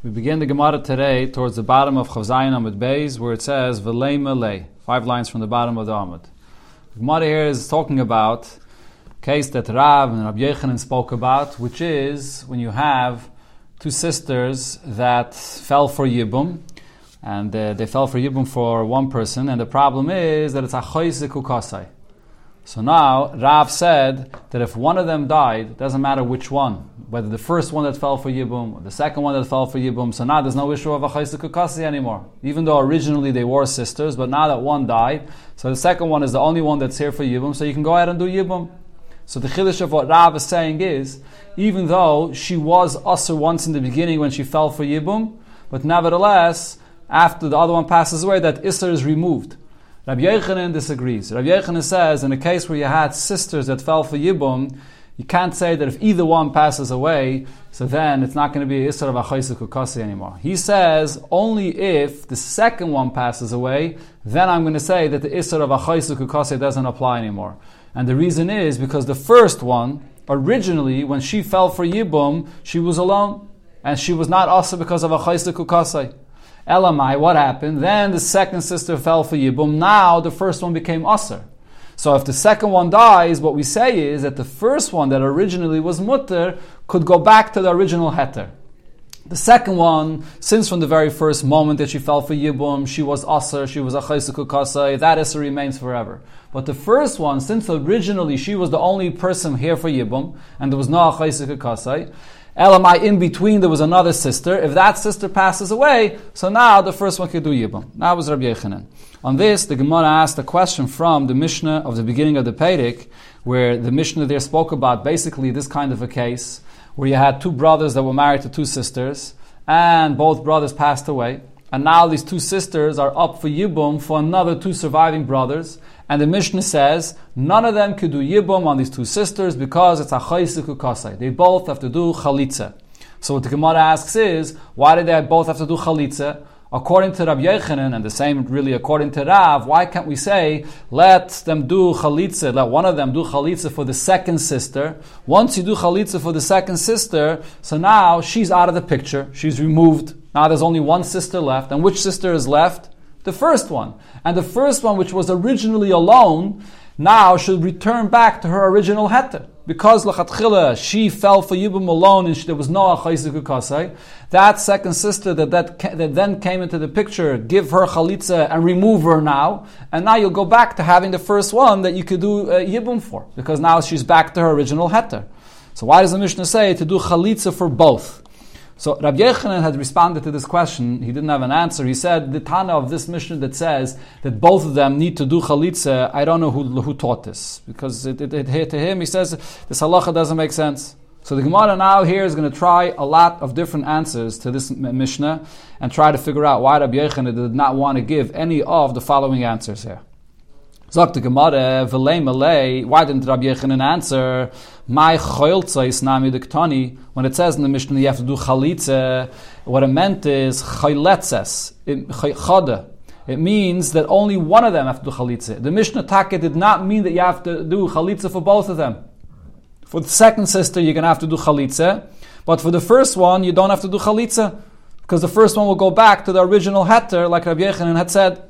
We begin the Gemara today towards the bottom of Chavzayin Amud Beis, where it says V'lei Malei, five lines from the bottom of the Amud. The Gemara here is talking about a case that Rav and Rabbi Yechanan spoke about, which is when you have two sisters that fell for Yibum, and uh, they fell for Yibum for one person, and the problem is that it's a Ukasai. So now Rav said that if one of them died, it doesn't matter which one, whether the first one that fell for Yibum or the second one that fell for Yibum, so now there's no issue of a Kukasi anymore. Even though originally they were sisters, but now that one died, so the second one is the only one that's here for Yibum, so you can go ahead and do Yibum. So the chiddush of what Rav is saying is, even though she was usher once in the beginning when she fell for Yibum, but nevertheless, after the other one passes away, that Isser is removed. Rabbi Yechanan disagrees. Rabbi Yechanan says in a case where you had sisters that fell for Yibum, you can't say that if either one passes away, so then it's not going to be Isra of Achaisuk anymore. He says only if the second one passes away, then I'm going to say that the Isra of Achaisuk doesn't apply anymore. And the reason is because the first one, originally, when she fell for Yibum, she was alone. And she was not also because of Achaisuk Elamai, what happened? Then the second sister fell for Yibum. Now the first one became Aser. So if the second one dies, what we say is that the first one that originally was mutter could go back to the original heter. The second one, since from the very first moment that she fell for Yibum, she was Aser, she was a Chaisukukasai, that Isser remains forever. But the first one, since originally she was the only person here for Yibum, and there was no Chaisukukasai, Elamai, in between there was another sister. If that sister passes away, so now the first one could do Yibam. Now was Rabbi Yechanan. On this, the Gemara asked a question from the Mishnah of the beginning of the Pedic, where the Mishnah there spoke about basically this kind of a case, where you had two brothers that were married to two sisters, and both brothers passed away. And now these two sisters are up for Yibum for another two surviving brothers. And the Mishnah says none of them could do yibum on these two sisters because it's a kasai. They both have to do chalitza. So what the Gemara asks is, why did they both have to do chalitza? According to Rabbi Yechanan, and the same really according to Rav, why can't we say, let them do chalitza, let one of them do chalitza for the second sister? Once you do chalitza for the second sister, so now she's out of the picture, she's removed. Now there's only one sister left, and which sister is left? The first one. And the first one, which was originally alone, now should return back to her original heter. Because lachatchila she fell for Yibum alone and she, there was no achayizik That second sister that, that that then came into the picture, give her chalitza and remove her now, and now you'll go back to having the first one that you could do uh, Yibum for, because now she's back to her original heter. So why does the Mishnah say to do chalitza for both? So Rabbi Yechanan had responded to this question. He didn't have an answer. He said the Tana of this Mishnah that says that both of them need to do chalitza. I don't know who, who taught this because it, it, it, to him he says this halacha doesn't make sense. So the Gemara now here is going to try a lot of different answers to this Mishnah and try to figure out why Rabbi Yechanan did not want to give any of the following answers here. Sagt the Gemara, v'lei malei, why didn't Rabbi Yechanan answer, my choyltza is nami diktani, when it says in the Mishnah you have to do chalitza, what it meant is chayletzes, chada. It means that only one of them have to do chalitza. The Mishnah Taka did not mean that you have to do chalitza for both of them. For the second sister, you're going to have to do chalitza, but for the first one, you don't have to do chalitza, because the first one will go back to the original heter, like Rabbi Yechanan had said.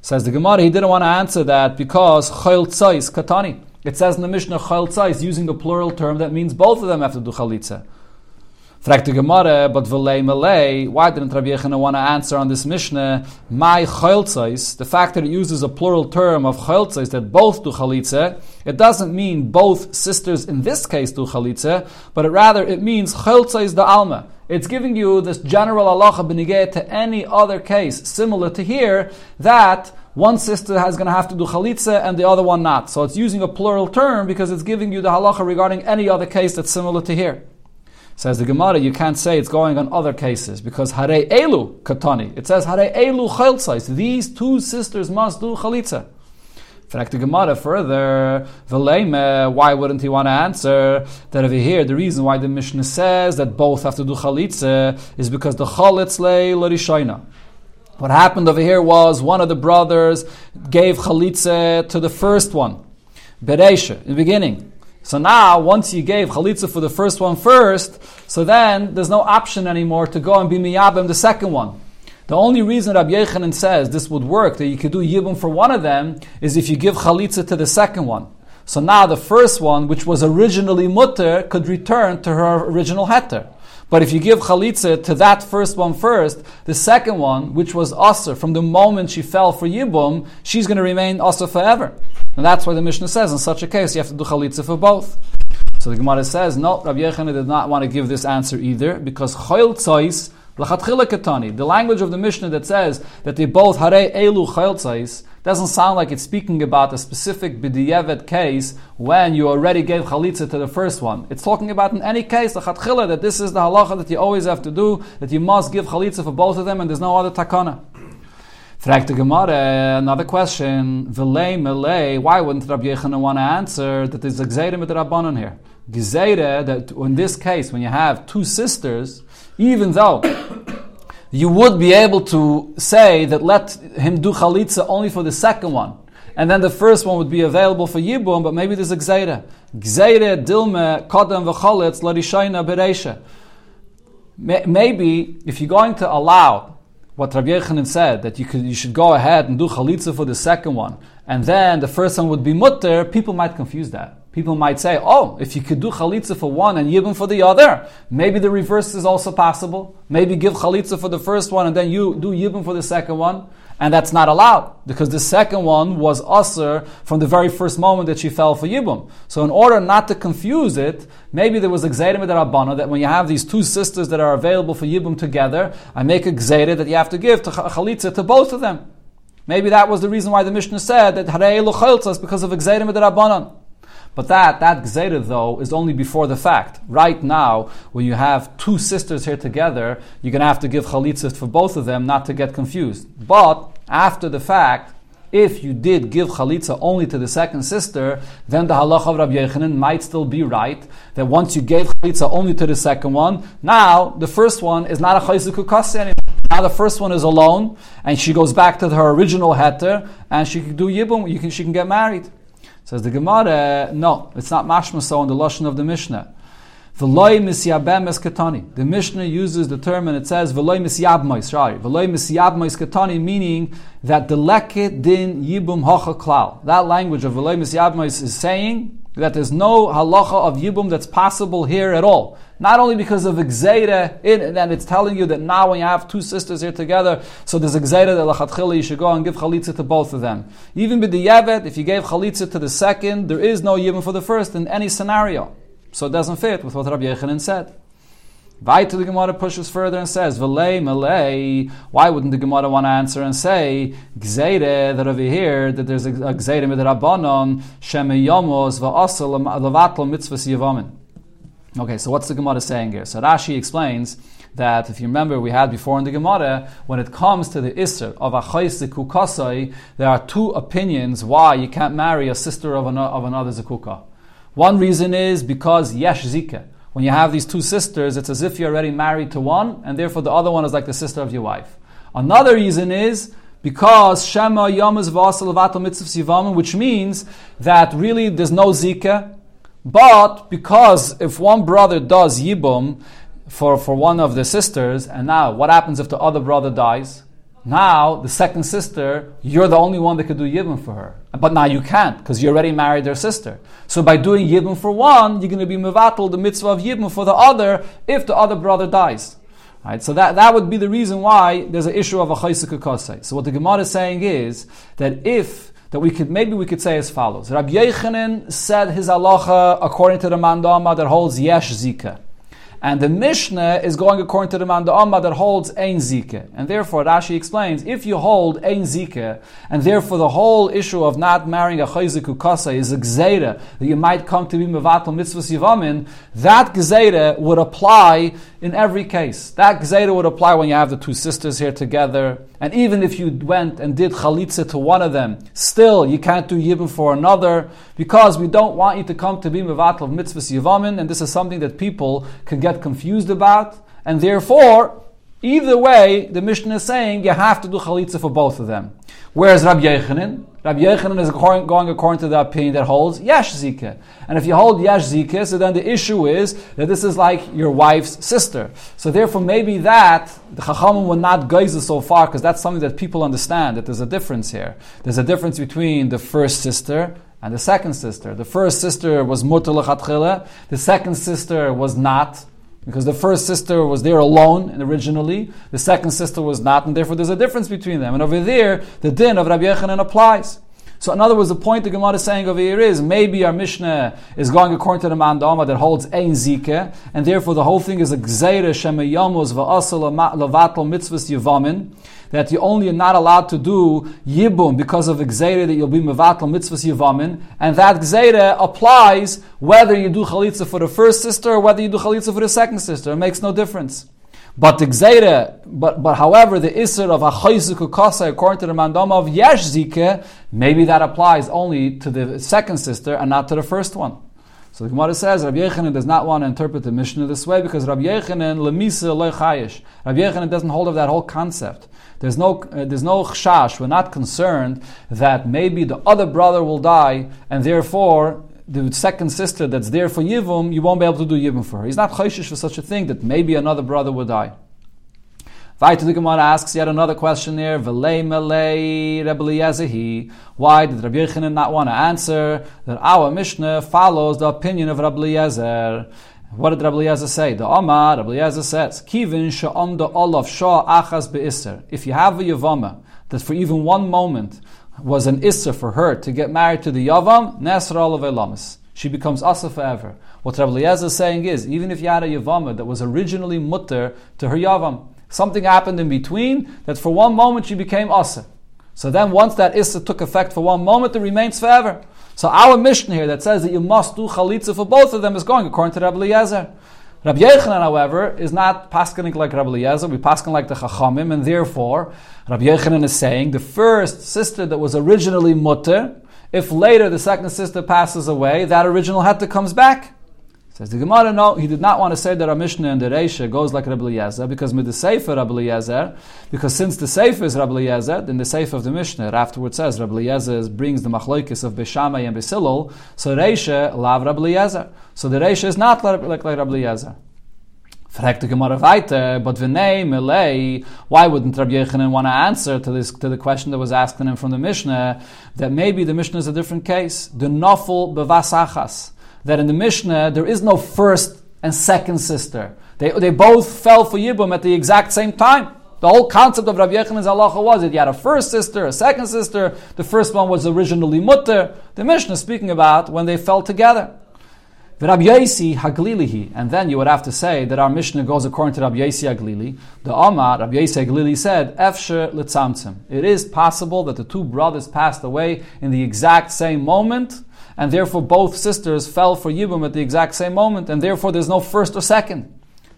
Says the Gemara, he didn't want to answer that because chayil tzais katani. It says in the Mishnah chayil tzais using a plural term that means both of them have to do chalitza. Fragt the Gemara, but v'lei malei, why didn't Rabbi Yechina want to answer on this Mishnah? My chayil the fact that it uses a plural term of chayil that both do chalitza, it doesn't mean both sisters in this case do chalitza, but it rather it means chayil the alma. It's giving you this general halacha benigeh to any other case similar to here that one sister is going to have to do chalitza and the other one not. So it's using a plural term because it's giving you the halacha regarding any other case that's similar to here. Says the Gemara, you can't say it's going on other cases because hare elu katani. It says hare elu chaltzais. These two sisters must do chalitza. Fragt the Gemara further, Veleme, why wouldn't he want to answer that over here the reason why the Mishnah says that both have to do chalitza is because the chalitz lay l'rishoina. What happened over here was one of the brothers gave chalitza to the first one, Bereisha, in the beginning. So now, once you gave chalitza for the first one first, so then there's no option anymore to go and be miyabim the second one. The only reason Rabbi Yechanan says this would work, that you could do yibum for one of them, is if you give chalitza to the second one. So now the first one, which was originally mutter, could return to her original heter. But if you give chalitza to that first one first, the second one, which was aser from the moment she fell for yibum, she's going to remain aser forever. And that's why the Mishnah says in such a case you have to do chalitza for both. So the Gemara says, no, Rabbi Yechanan did not want to give this answer either because choil tzois the language of the Mishnah that says that they both hare elu chayil doesn't sound like it's speaking about a specific b'diyevet case when you already gave chalitza to the first one. It's talking about in any case the chatchila that this is the halacha that you always have to do that you must give chalitza for both of them and there's no other takana. Fragt Gemara, another question. V'lei melei, why wouldn't Rabbi Yechanan want to answer that there's a gzeira with the Rabbanon here? Gzeira, that in this case, when you have two sisters, even though you would be able to say that let him do chalitza only for the second one, and then the first one would be available for Yibum, but maybe there's a Gzeira. Gzeira dilme kodem v'chalitz larishayna bereisha. Maybe if you're going to allow what Rabbi Yechanan said, that you, could, you should go ahead and do chalitza for the second one, and then the first one would be mutter, people might confuse that. People might say, oh, if you could do chalitza for one and yibum for the other, maybe the reverse is also possible. Maybe give chalitza for the first one and then you do yibum for the second one. And that's not allowed because the second one was usher from the very first moment that she fell for Yibum. So, in order not to confuse it, maybe there was a Gzeirim Rabbana that when you have these two sisters that are available for Yibum together, I make a Gzeirim that you have to give to Chalitza to both of them. Maybe that was the reason why the Mishnah said that Harei is because of Gzeirim Rabbanan. But that, that Gzera though, is only before the fact. Right now, when you have two sisters here together, you're going to have to give chalitza for both of them not to get confused. But after the fact, if you did give chalitza only to the second sister, then the halacha of Rabbi Yechanan might still be right. That once you gave chalitza only to the second one, now the first one is not a chayzik anymore. Now the first one is alone, and she goes back to her original heter, and she can do yibum. You can, she can get married. Says the Gemara, no, it's not mashma so in the lashon of the Mishnah. V'loy misyabem es katani. The Mishnah uses the term and it says v'loy misyabmois. Sorry, v'loy misyabmois katani, meaning that the leket din yibum hocha klal. That language of v'loy misyabmois is saying that there's no halacha of yibum that's possible here at all. Not only because of exeira, and it's telling you that now when you have two sisters here together, so there's exeira that lachatchila you should go and give chalitza to both of them. Even with the yavet, if you gave chalitza to the second, there is no yibum for the first in any scenario. So it doesn't fit with what Rabbi Yechanan said. Weiter the Gemara pushes further and says, "V'lei malei." Why wouldn't the Gemara want to answer and say, "Gzeire that over here that there's a, a gzeire with rabbanon shemeyomos va'asel levatl mitzvahs yavamin." Okay, so what's the Gemara saying here? So Rashi explains that if you remember, we had before in the Gemara, when it comes to the Isser of Achais Zikukasai, there are two opinions why you can't marry a sister of, an, of another Zikuka. One reason is because Yesh Zika when you have these two sisters, it's as if you're already married to one, and therefore the other one is like the sister of your wife. Another reason is because Shema Yomaz Vasal Vatal Mitzvah Sivamin, which means that really there's no Zika, but because if one brother does Yibum for, for one of the sisters, and now what happens if the other brother dies? Now, the second sister, you're the only one that could do Yibum for her. But now you can't, because you already married their sister. So by doing Yibum for one, you're going to be Mevatel, the mitzvah of Yibum for the other, if the other brother dies. Right? So that, that would be the reason why there's an issue of a chaysik So what the Gemara is saying is that if that we could maybe we could say as follows: Rabbi Yechanan said his halacha according to the mandama that holds yesh zika. And the Mishnah is going according to the Manda Amma that holds Ein Zike. And therefore, Rashi explains, if you hold Ein Zike, and therefore the whole issue of not marrying a Chayzik Kasa is a Gzeira, that you might come to be Mevatel Mitzvah Sivamin, that Gzeira would apply in every case. That Gzeira would apply when you have the two sisters here together. And even if you went and did Chalitza to one of them, still you can't do Yibum for another, because we don't want you to come to be Mevatel of mitzvahs Sivamin, and this is something that people can get confused about, and therefore, Either way, the Mishnah is saying you have to do chalitza for both of them. Whereas Rabbi Yechanan, Rabbi Yechanan is going according to the opinion that holds Yesh Zika. And if you hold Yesh Zika, so then the issue is that this is like your wife's sister. So therefore, maybe that, the Chachamim will not geyser so far, because that's something that people understand, that there's a difference here. There's a difference between the first sister and the second sister. The first sister was mutter the second sister was not because the first sister was there alone originally, the second sister was not, and therefore there's a difference between them. And over there, the din of Rabbi Yechanan applies. So in other words, the point the Gemara is saying over here is maybe our Mishnah is going according to the Mandama that holds Ein Zike, and therefore the whole thing is a Gzeira Shemayamos Va'asal Lavatal Mitzvahs Yavamin, that you only are not allowed to do yibum because of gzeira that you'll be mevatel mitzvahs yivamin, and that gzeira applies whether you do chalitza for the first sister or whether you do chalitza for the second sister. It makes no difference. But the gzeira, but, but however, the isser of achoyzuku kasa, according to the mandama of yesh maybe that applies only to the second sister and not to the first one. So the Gemara says Rabbi Yechanan does not want to interpret the Mishnah this way because Rabbi Yechanan lemisa loy chayish. Rabbi Yechanan doesn't hold of that whole concept. There's no, uh, there's no chash. We're not concerned that maybe the other brother will die and therefore the second sister that's there for Yivum, you won't be able to do Yivum for her. He's not chayshish for such a thing that maybe another brother will die. Vaita the Gemara asks yet another question here. Why did Rabbi Yechanan not want to answer that our Mishnah follows the opinion of Rabbi Eliezer? What did Rabbi Eliezer say? The Omar, Rabbi Eliezer says, Kivin sha'om the olav shah achas be'isser. If you have a Yavama, that for even one moment was an Isser for her to get married to the Yavam, Nesra olav elamis. She becomes Asa forever. What Rabbi Eliezer is saying is, even if you had a Yavama that was originally mutter to her Yavam, something happened in between that for one moment she became Asa. So then once that Issa took effect for one moment, it remains forever. So our Mishnah here that says that you must do chalitza for both of them is going according to Rabbi Eliezer. Rabbi Yechanan, however, is not paskening like Rabbi Eliezer, we pasken like the Chachamim, and therefore Rabbi Yechanan is saying the first sister that was originally mutter, if later the second sister passes away, that original heter comes back. Says the Gemara, no, he did not want to say that our Mishnah and the Reisha goes like Rabbi Eliezer, because with the Sefer Rabbi Eliezer, because since the Sefer is Rabbi Eliezer, then the Sefer of the Mishnah afterwards says Rabbi Eliezer brings the Machloikis of Beshamai and Besilol, so Reisha lav Rabbi Eliezer. So the Reisha is not like, like, like Rabbi Eliezer. Fragt the but v'nei why wouldn't Rabbi Yechanan want to answer to this to the question that was asked in him from the Mishnah that maybe the Mishnah is a different case? The nofel bevasachas that in the Mishnah there is no first and second sister. They, they both fell for Yibum at the exact same time. The whole concept of Rabbi Yechanan's halacha was that you had a first sister, a second sister. The first one was originally mutter. The Mishnah is speaking about when they fell together. Rabbi Yaisi Haglilihi, and then you would have to say that our Mishnah goes according to Rabbi Yaisi Haglili. The Omar, Rabbi Yaisi Haglili said, Efsher litzamtzim. It is possible that the two brothers passed away in the exact same moment, and therefore both sisters fell for Yibum at the exact same moment, and therefore there's no first or second.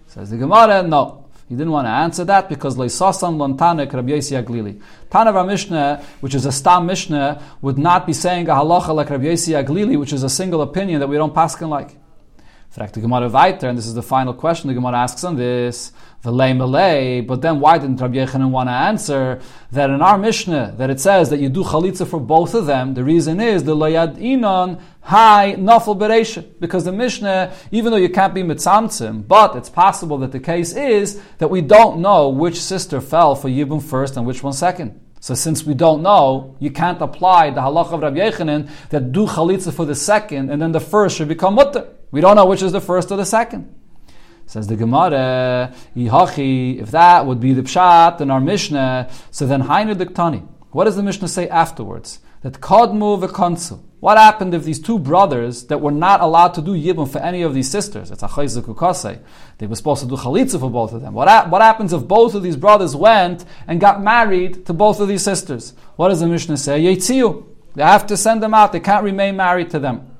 Says the Gemara, no. He didn't want to answer that because Leisasan Lontanek Rabbi Yossi Aglili. Tanav Mishnah, which is a Stam Mishnah, would not be saying a halacha like Rabbi Yossi Aglili, which is a single opinion that we don't pass like. Fragt the Gemara weiter, and this is the final question the Gemara asks on this. V'lei but then why didn't Rabbi Yechanan want to answer that in our Mishnah that it says that you do chalitza for both of them? The reason is the layad inon high nafel beresha because the Mishnah, even though you can't be mitzamtzim, but it's possible that the case is that we don't know which sister fell for Yibum first and which one second. So since we don't know, you can't apply the halach of Rabbi Yechanan that do chalitza for the second and then the first should become mutter. We don't know which is the first or the second. Says the Gemara, Yihachi, if that would be the pshat in our Mishnah, so then Hainu Diktani. What does the Mishnah say afterwards? That Kadmu v'konsu. What happened if these two brothers that were not allowed to do yibum for any of these sisters? It's a chayzuk They were supposed to do chalitza for both of them. What, ha- what happens if both of these brothers went and got married to both of these sisters? What does the Mishnah say? Yetziu. They have to send them out. They can't remain married to them.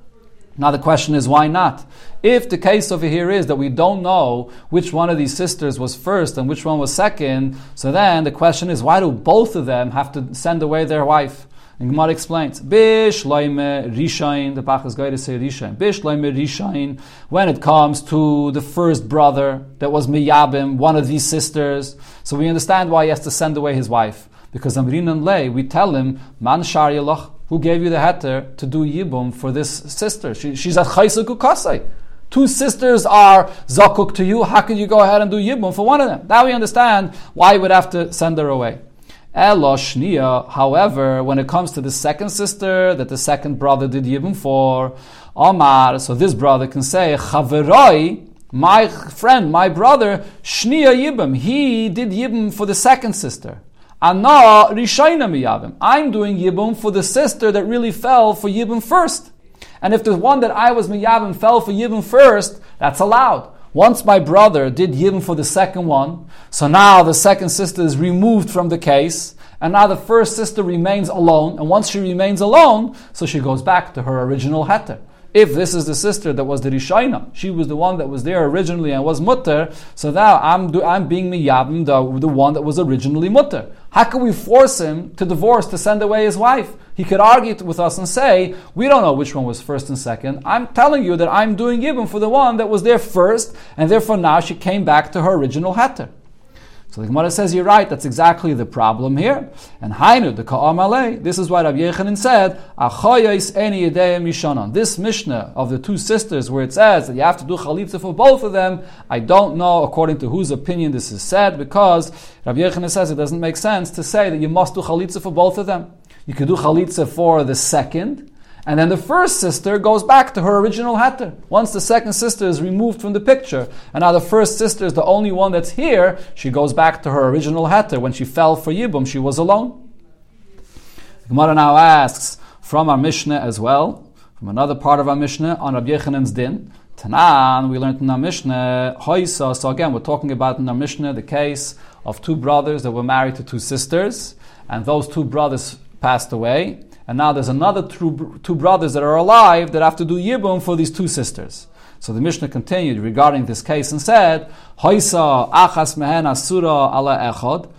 Now the question is, why not? If the case over here is that we don't know which one of these sisters was first and which one was second, so then the question is, why do both of them have to send away their wife? And Gemara explains, Bish loime rishain, the Bach is going to say rishain. Bish loime rishain, when it comes to the first brother that was Miyabim, one of these sisters. So we understand why he has to send away his wife. Because Amrin and Lay, we tell him, Man shar who gave you the heter to do yibum for this sister? She, she's at chaysaku kasai. Two sisters are zakuk to you. How can you go ahead and do yibum for one of them? Now we understand why you would have to send her away. Eloshnia, however, when it comes to the second sister that the second brother did yibum for, Omar, so this brother can say, Chaveroi, my friend, my brother, Shnia Yibum, he did Yibum for the second sister. Ana Rishayna Miyabim. I'm doing Yibum for the sister that really fell for Yibum first. And if the one that I was Miyabim fell for Yibum first, that's allowed. Once my brother did Yibum for the second one, so now the second sister is removed from the case, and now the first sister remains alone, and once she remains alone, so she goes back to her original heter. If this is the sister that was the Rishayna, she was the one that was there originally and was mutter, so now I'm, I'm being miyabim, the, the one that was originally mutter. How can we force him to divorce, to send away his wife? He could argue with us and say, we don't know which one was first and second. I'm telling you that I'm doing yibum for the one that was there first, and therefore now she came back to her original heter. So the Gemara says, you're right, that's exactly the problem here. And Hainu, the Ka'amalei, this is why Rabbi Yechanan said, eni. This Mishnah of the two sisters, where it says that you have to do chalitza for both of them, I don't know according to whose opinion this is said, because Rabbi Yechanan says it doesn't make sense to say that you must do chalitza for both of them. You could do chalitza for the second, and then the first sister goes back to her original hatter. Once the second sister is removed from the picture, and now the first sister is the only one that's here, she goes back to her original hatter. When she fell for Yibum, she was alone. The Gemara now asks from our Mishnah as well, from another part of our Mishnah on Rabbi Yechanan's din. Tanan, we learned in our Mishnah, Hoisa. So again, we're talking about in our Mishnah the case of two brothers that were married to two sisters, and those two brothers passed away and now there's another two, two brothers that are alive that have to do yibum for these two sisters. So the Mishnah continued regarding this case and said, Hoisa achas mehen asura ala echod,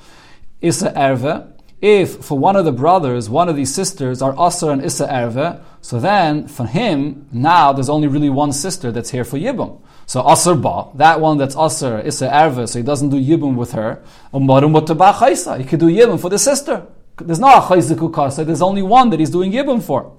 isa erve. If for one of the brothers, one of these sisters are Asr and Issa Erve, so then for him, now there's only really one sister that's here for Yibum. So Asr Ba, that one that's Asr, Issa Erve, so he doesn't do Yibum with her. He could do Yibum for the sister. There's no achayziku kasa. There's only one that he's doing yibum for.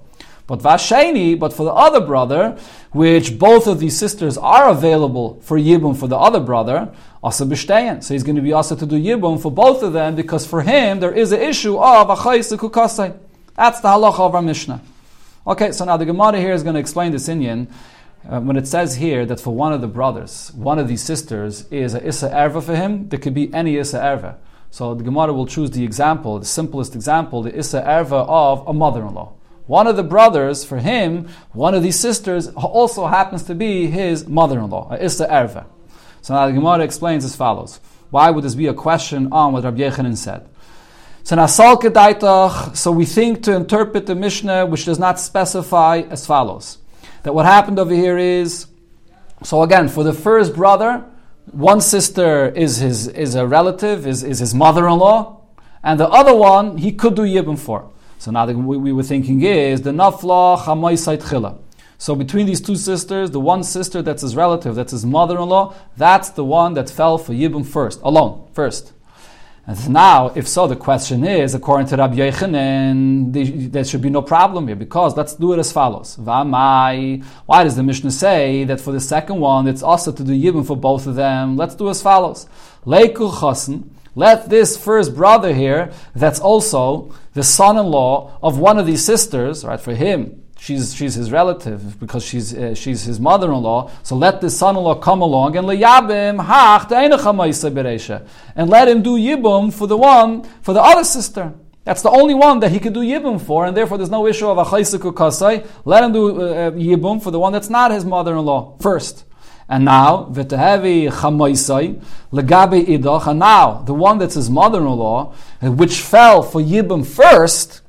But Vasheni, but for the other brother, which both of these sisters are available for Yibum for the other brother, Asa B'Shteyan. So he's going to be also to do Yibum for both of them because for him there is an issue of a Achais Kukasai. That's the halacha of our Mishnah. Okay, so now the Gemara here is going to explain this Indian. Uh, when it says here that for one of the brothers, one of these sisters is a Issa Erva for him, there could be any Issa Erva. So the Gemara will choose the example, the simplest example, the Issa Erva of a mother-in-law. One of the brothers, for him, one of these sisters also happens to be his mother-in-law, Issa Erva. So now the Gemara explains as follows. Why would this be a question on what Rabbi Yechanan said? So now, so we think to interpret the Mishnah which does not specify as follows. That what happened over here is, so again, for the first brother, one sister is his is a relative, is, is his mother-in-law, and the other one he could do yibum for. So now we, we were thinking is the nafla chila. So between these two sisters, the one sister that's his relative, that's his mother-in-law, that's the one that fell for yibum first, alone, first. And now, if so, the question is, according to Rabbi Yochanan, there should be no problem here because let's do it as follows. Why does the Mishnah say that for the second one it's also to do yibum for both of them? Let's do as follows. Leikul. Let this first brother here, that's also the son-in-law of one of these sisters, right? For him, she's, she's his relative because she's, uh, she's his mother-in-law. So let the son-in-law come along and leyabim hach and let him do yibum for the one for the other sister. That's the only one that he could do yibum for, and therefore there's no issue of achaisiku kasai. Let him do uh, uh, yibum for the one that's not his mother-in-law first. And now, v'tehevi chamoisai, legabe idach, and now, the one that's his mother-in-law, which fell for Yibum first,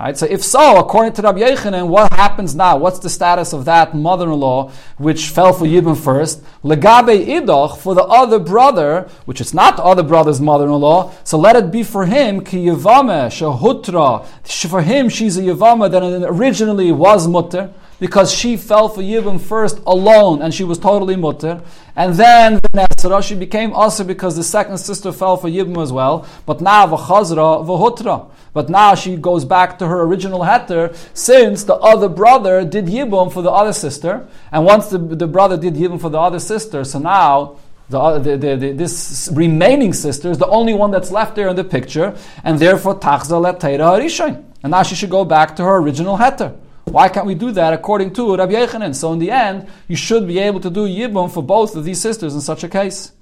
Right? So if so, according to Rabbi Yechanan, what happens now? What's the status of that mother-in-law which fell for Yibam first? Legabe idoch, for the other brother, which is not the other brother's mother-in-law, so let it be for him, ki yavame, shehutra. For him, she's a yavama that originally was mutter, because she fell for Yibam first alone, and she was totally mutter. And then V'nesra, she became also because the second sister fell for Yibam as well. But now v'chazra v'hutra. But now she goes back to her original heter since the other brother did Yibum for the other sister. And once the, the brother did Yibum for the other sister, so now uh, the, the, the, this remaining sister is the only one that's left there in the picture, and therefore tachza let harishain. And now she should go back to her original heter. Why can't we do that according to Rabbi Yechanan? So in the end, you should be able to do Yibum for both of these sisters in such a case.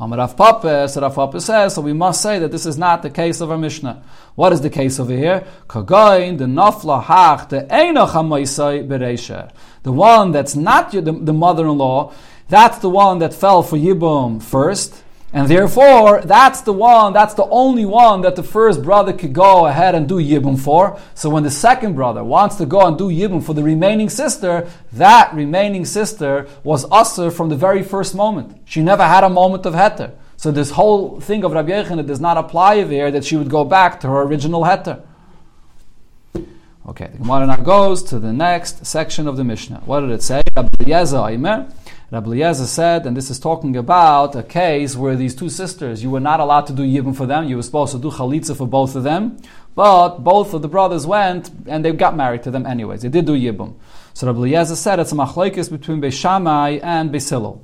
Rav Papa, Rav Papa says, so we must say that this is not the case of our Mishnah. What is the case over here? Kagoin, the nafla hach, the einach bereisher. The one that's not the, the mother-in-law, that's the one that fell for Yibum first, and therefore, that's the one, that's the only one that the first brother could go ahead and do Yibum for. So when the second brother wants to go and do Yibum for the remaining sister, that remaining sister was usher from the very first moment. She never had a moment of heter. So this whole thing of Rabbi Yechon does not apply here that she would go back to her original heter. Okay, the Gemara now goes to the next section of the Mishnah. What did it say? Rabbi Eliezer said, and this is talking about a case where these two sisters, you were not allowed to do yibum for them, you were supposed to do chalitza for both of them, but both of the brothers went and they got married to them anyways. They did do yibum. So Rabbi Eliezer said it's a machlekes between Beishamai and Beisilo.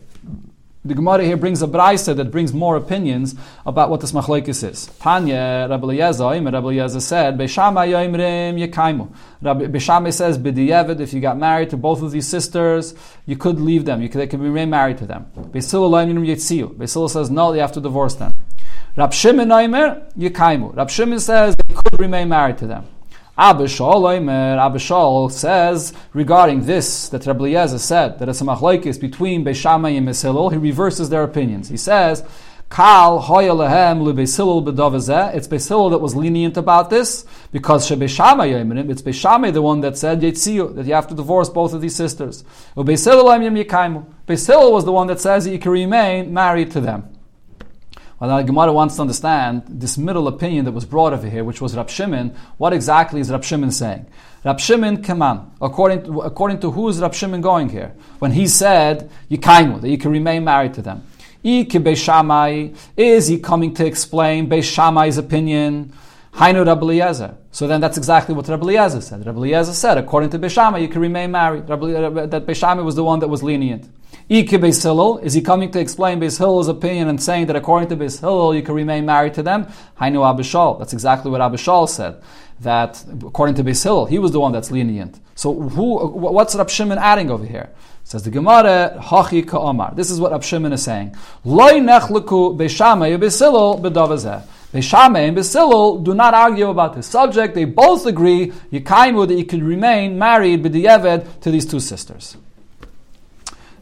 The Gemara here brings a brayse that brings more opinions about what this machlekes is. Tanya, Rabbi Eliezer, Rabbi Eliezer said, Beishama yoimrim yekaimu. Rabbi Beishama says, B'diyevet, if you got married to both of these sisters, you could leave them. You could, they could remain married to them. Beisil yoimrim yetziu. Beisil says, no, you have to divorce them. Rab Shimon yekaimu. Rab Shimon says, they could remain married to them. Abba Shaul says regarding this that Rabbi Eliezer said that it's a machlokes between Beishamai and Mesilul. He reverses their opinions. He says. Kal hoyalehem lebesilul bedavazeh. It's Besilul that was lenient about this because shebeshama yominim. It's Beshame the one that said yetziu that you have to divorce both of these sisters. Besilul Besilul was the one that says that you can remain married to them. Well, the Gemara wants to understand this middle opinion that was brought over here, which was Rab Shimon. What exactly is Rab Shimon saying? Rab Shimon Kaman. According to, according to who is Rab Shimon going here? When he said that you can remain married to them. Is he coming to explain Beis Shammai's opinion? Hainu Rabbi. So then that's exactly what Rabbi Eliezer said. Rabbi Eliezer said, according to Beshama, you can remain married. Rabbi, uh, uh, that Beshama was the one that was lenient. Iki Beis is he coming to explain Beis opinion and saying that according to Beis you can remain married to them? Hainu Abba Shaul. That's exactly what Abba Shaul said. That according to Beis he was the one that's lenient. So who? What's Rab Shimon adding over here? Says the Gemara, Hachi Ka'omar. This is what Rab Shimon is saying. Loi Beishamay Beis Hillel Beishame and Basilul do not argue about this subject. They both agree Yekaimu that you could remain married b'diyeved to these two sisters.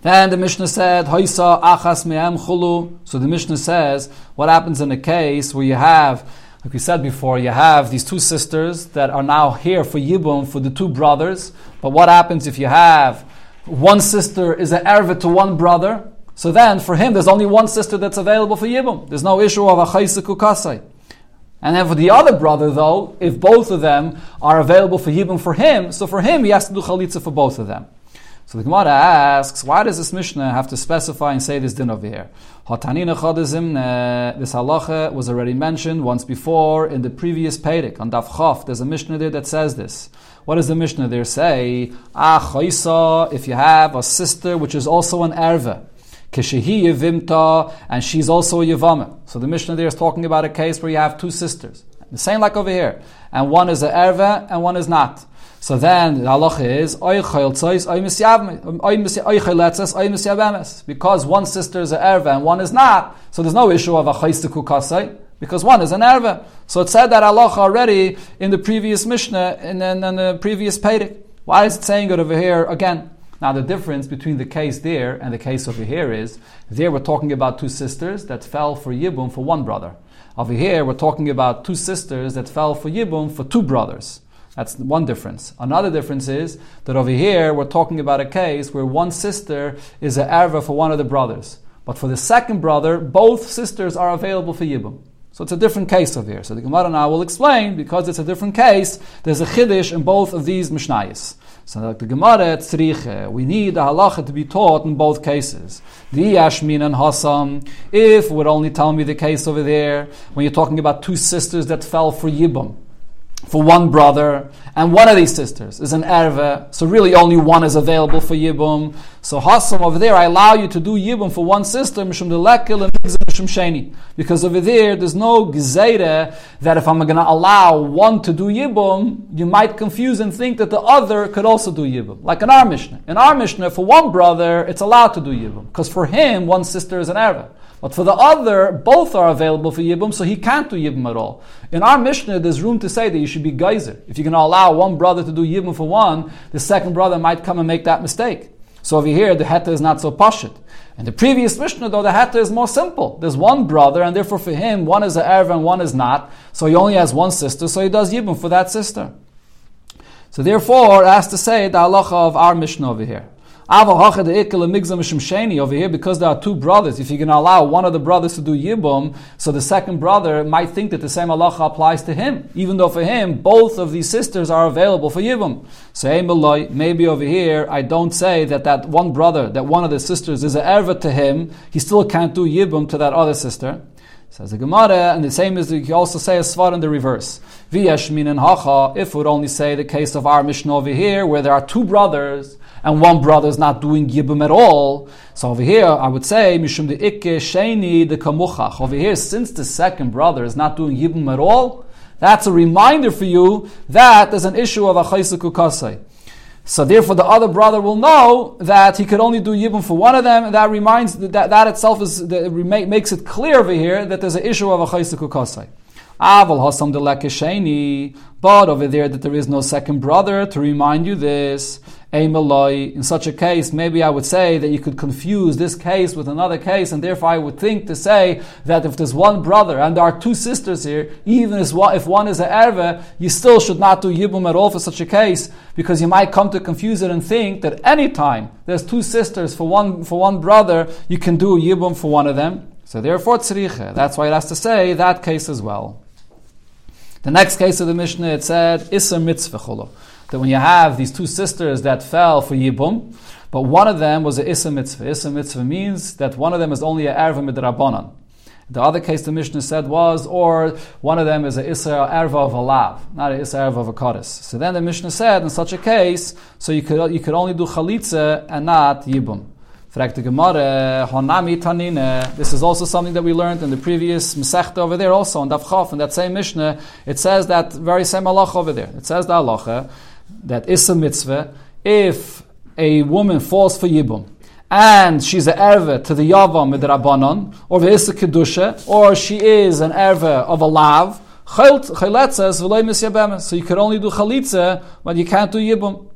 Then the Mishnah said, Hoisa achas me'em chulu. So the Mishnah says, what happens in a case where you have, like we said before, you have these two sisters that are now here for Yibum, for the two brothers. But what happens if you have one sister is an erva to one brother? So then, for him, there's only one sister that's available for Yibum. There's no issue of a chaysiku kasai. And then for the other brother, though, if both of them are available for Yibum for him, so for him, he has to do chalitza for both of them. So the Gemara asks, why does this Mishnah have to specify and say this din over here? Hatanina chodezimne, this halacha was already mentioned once before in the previous Pedic on Daf Chof. There's a Mishnah there that says this. What does the Mishnah there say? Ah, if you have a sister which is also an erva, Keshehi Yevimta, and she's also a Yevama. So the Mishnah there is talking about a case where you have two sisters. The same like over here. And one is an erva and one is not. So then the halacha is because one sister is an erva and one is not, so there's no issue of a chaystiku kasai because one is an erva. So it said that halacha already in the previous Mishnah in, in, in the previous Pedic. Why is it saying it over here again? Now, the difference between the case there and the case over here is there we're talking about two sisters that fell for Yibum for one brother. Over here, we're talking about two sisters that fell for Yibum for two brothers. That's one difference. Another difference is that over here, we're talking about a case where one sister is an erva for one of the brothers. But for the second brother, both sisters are available for Yibum. So it's a different case over here. So the Gemara now will explain, because it's a different case, there's a chiddush in both of these Mishnayos. So like the Gemara tzriche, uh, we need the halacha to be taught in both cases. The Yashmin and Hassam, if would only tell me the case over there, when you're talking about two sisters that fell for Yibum, for one brother, and one of these sisters is an erve, so really only one is available for yibum. So Hassam over there, I allow you to do yibum for one sister, mishum delekil and mishum sheni, because over there there's no gezeire that if I'm going to allow one to do yibum, you might confuse and think that the other could also do yibum, like in our Mishnah. In our Mishnah, for one brother, it's allowed to do yibum, because for him, one sister is an erve. But for the other, both are available for Yibum, so he can't do Yibum at all. In our Mishnah, there's room to say that you should be geyser. If you're going to allow one brother to do Yibum for one, the second brother might come and make that mistake. So over here, the heta is not so pashit. In the previous Mishnah, though, the heta is more simple. There's one brother, and therefore for him, one is an Erev and one is not. So he only has one sister, so he does Yibum for that sister. So therefore, it has to say the halacha of our Mishnah over here. Over here, because there are two brothers, if you're going to allow one of the brothers to do Yibum, so the second brother might think that the same halacha applies to him, even though for him, both of these sisters are available for Yibum. So maybe over here, I don't say that that one brother, that one of the sisters is a erva to him, he still can't do Yibum to that other sister. Says the Gemara, and the same is you also say a svar in the reverse. V'yashmin and hacha, if we would only say the case of our Mishnah over here, where there are two brothers, and one brother is not doing Yibum at all. So over here, I would say, Mishum de Ikke Sheni de Kamuchach. Over here, since the second brother is not doing Yibum at all, that's a reminder for you that there's an issue of Achaisaku Kasai. So therefore, the other brother will know that he could only do yibum for one of them, and that reminds that that itself is that makes it clear over here that there's an issue of a chaysiku kasai. Aval hasam but over there that there is no second brother to remind you this. In such a case, maybe I would say that you could confuse this case with another case, and therefore I would think to say that if there's one brother and there are two sisters here, even if one is an erve, you still should not do yibum at all for such a case, because you might come to confuse it and think that any time there's two sisters for one for one brother, you can do yibum for one of them. So therefore, tzriche. That's why it has to say that case as well. The next case of the Mishnah, it said, Issa mitzvah cholo that when you have these two sisters that fell for Yibum, but one of them was a Issa mitzvah. Issa mitzvah means that one of them is only a Erva midrabanan. The other case the Mishnah said was, or one of them is a Issa Erva of a Lav, not a Issa Erva of a Kodesh. So then the Mishnah said, in such a case, so you could, you could only do Chalitza and not Yibum. This is also something that we learned in the previous Masechta over there, also on Daf Chaf, in that same Mishnah. It says that very same halacha over there. It says the halacha that is a mitzvah if a woman falls for yibum and she's an erve to the yavam midrabanon or the isa kedusha or she is an erve of a lav so you can only do chalitza but you can't do yibum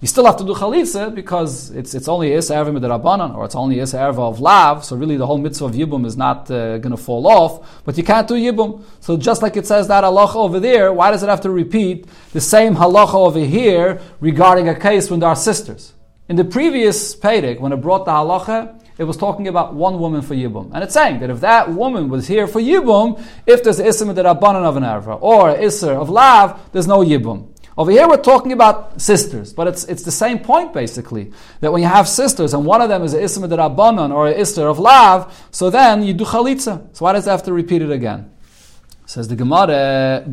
you still have to do chalitza because it's, it's only is erva midrabanan or it's only is erva of lav. So really, the whole mitzvah of yibum is not uh, going to fall off. But you can't do yibum. So just like it says that halacha over there, why does it have to repeat the same halacha over here regarding a case when there are sisters? In the previous Pedic, when it brought the halacha, it was talking about one woman for Yibum. And it's saying that if that woman was here for Yibum, if there's Isser Midrabanan of an Erva or Isser of Lav, there's no Yibum. Over here, we're talking about sisters, but it's, it's the same point basically. That when you have sisters and one of them is an Isma de Rabbanon or an Ister of Lav, so then you do Chalitza. So why does it have to repeat it again? Says the Gemara,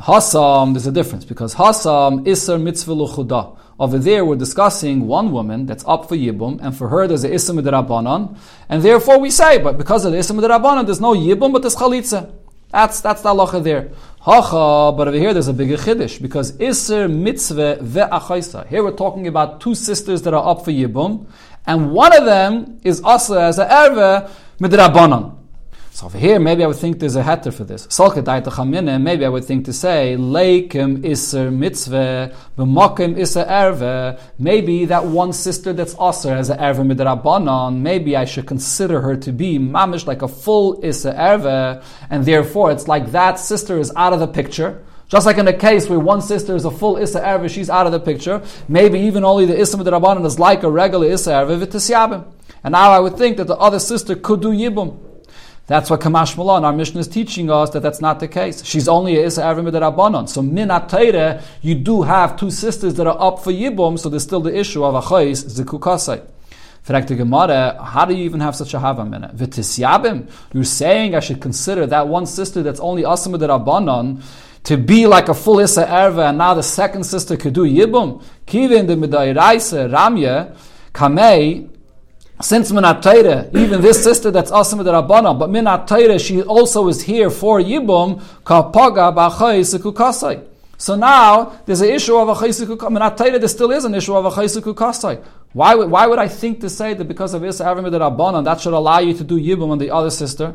Hasam, there's a difference because Hasam Isser Mitzvah Luchudah. Over there, we're discussing one woman that's up for Yibum, and for her there's an de Rabbanon, and therefore we say, but because of the de Rabbanon, there's no Yibum, but there's Chalitza. That's, that's the halacha there. Hacha, but over here there's a bigger chiddush because Isser mitzvah ve'achaisa. Here we're talking about two sisters that are up for Yibum, and one of them is also as a erve midrabanan. So over here, maybe I would think there's a heter for this. Maybe I would think to say, Leikim iser mitzvah, b'mokim iser erve. Maybe that one sister that's aser as an erve midrabanon, maybe I should consider her to be mamish like a full iser erve, and therefore it's like that sister is out of the picture. Just like in a case where one sister is a full Issa Erve, she's out of the picture. Maybe even only the Issa Midrabanan is like a regular Issa Erve, v'tisyabim. And now I would think that the other sister could do Yibum. That's what Kamash Malon, our Mishnah is teaching us that that's not the case. She's only a Isa Avim Rabbanon. So min Atayre, you do have two sisters that are up for Yibum, so there's still the issue of Achais Zikukasai. Fragt the Gemara, how do you even have such a hava minute? V'tisyabim? You're saying I should consider that one sister that's only Asim Rabbanon to be like a full Isa Erva, and now the second sister could do Yibum? Kivin the Midairaisa Ramya, Kamei, since Minat even this sister that's awesome with the Rabbana, but Minat she also is here for Yibum, Kapaga B'achai So now there's an issue of a Minat there still is an issue of a Chaisukukasai. Why would, why would I think to say that because of Isa Avim the Rabbanan, that should allow you to do Yibum on the other sister?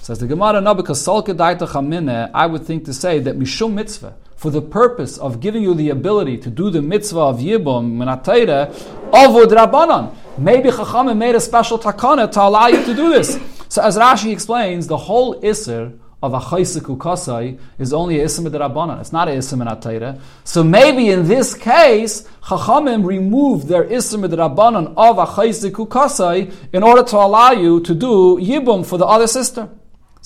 Says the Gemara, no, because Salke Daita Chamine, I would think to say that Mishum Mitzvah, for the purpose of giving you the ability to do the mitzvah of Yibum, Minatayre, Avud Rabbanan. Maybe Chachamim made a special takana to allow you to do this. So as Rashi explains, the whole Isser of a chaysiku kasai is only a isim rabbanan. It's not a isim in So maybe in this case, Chachamim removed their isim rabbanan of a chaysiku kasai in order to allow you to do yibum for the other sister.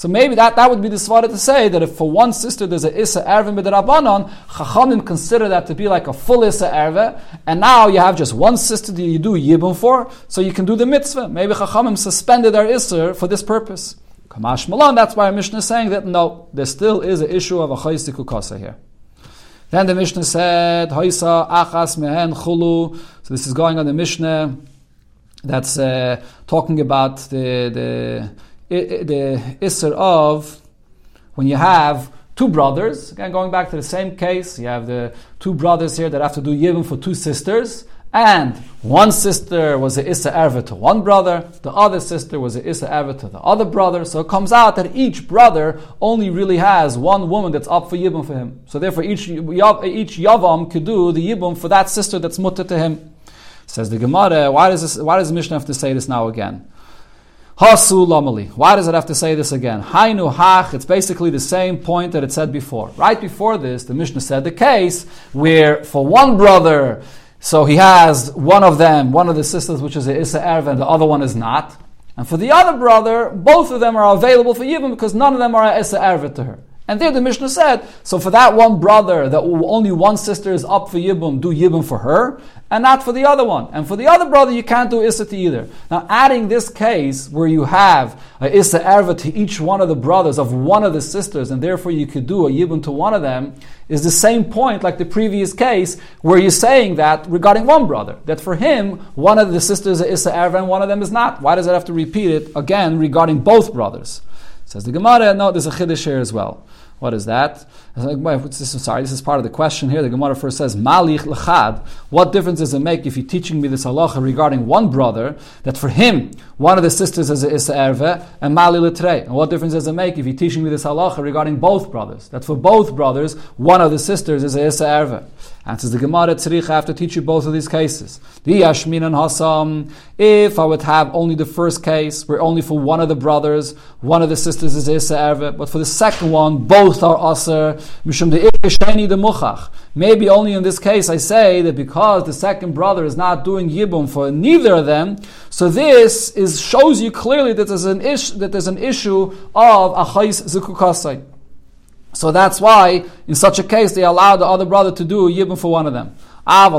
So maybe that, that would be the svara to say that if for one sister there's a issa ervin b'derabanan, chachamim consider that to be like a full issa erve, and now you have just one sister that you do yibum for, so you can do the mitzvah. Maybe chachamim suspended their issa for this purpose. Kamash Malan, that's why our Mishnah is saying that no, there still is an issue of a chaysiku kasa here. Then the Mishnah said, Haisa achas mehen chulu. So this is going on the Mishnah that's uh, talking about the, the the Isser of when you have two brothers, again going back to the same case, you have the two brothers here that have to do Yibum for two sisters, and one sister was a Issa Erva to one brother, the other sister was a Issa Erva to the other brother, so it comes out that each brother only really has one woman that's up for Yibum for him. So therefore each, each Yavam could do the Yibum for that sister that's mutter to him. Says the Gemara, why does, this, why does the Mishnah have to say this now again? Hasu lamali. Why does it have to say this again? Hainu hach. It's basically the same point that it said before. Right before this, the Mishnah said the case where for one brother, so he has one of them, one of the sisters, which is a Issa Erva, and the other one is not. And for the other brother, both of them are available for Yibam because none of them are Issa Erva to her. And there the Mishnah said, so for that one brother, that only one sister is up for Yibum, do Yibum for her, and not for the other one. And for the other brother, you can't do Issa to either. Now, adding this case where you have a Issa Erva to each one of the brothers of one of the sisters, and therefore you could do a Yibum to one of them, is the same point like the previous case where you're saying that regarding one brother, that for him, one of the sisters is Issa Erva and one of them is not. Why does it have to repeat it again regarding both brothers? Says the Gemara, no, there's a Chiddush here as well. What is that? Sorry, this is part of the question here. The Gemara first says, Malich lechad. What difference does it make if you're teaching me this halacha regarding one brother, that for him, one of the sisters is a Erve, and Mali Litre? And what difference does it make if you're teaching me this halacha regarding both brothers, that for both brothers, one of the sisters is a Erve? Answers the Gemara Tzrich, I have to teach you both of these cases. The Yashmin and Hasam, if I would have only the first case, where only for one of the brothers, one of the sisters is Issa Erve, but for the second one, both are Aser, Mishum the the Muchach. Maybe only in this case I say that because the second brother is not doing Yibum for neither of them, so this is shows you clearly that there's an, ish, that there's an issue of Achais Zukukasai. So that's why, in such a case, they allow the other brother to do yibum for one of them. But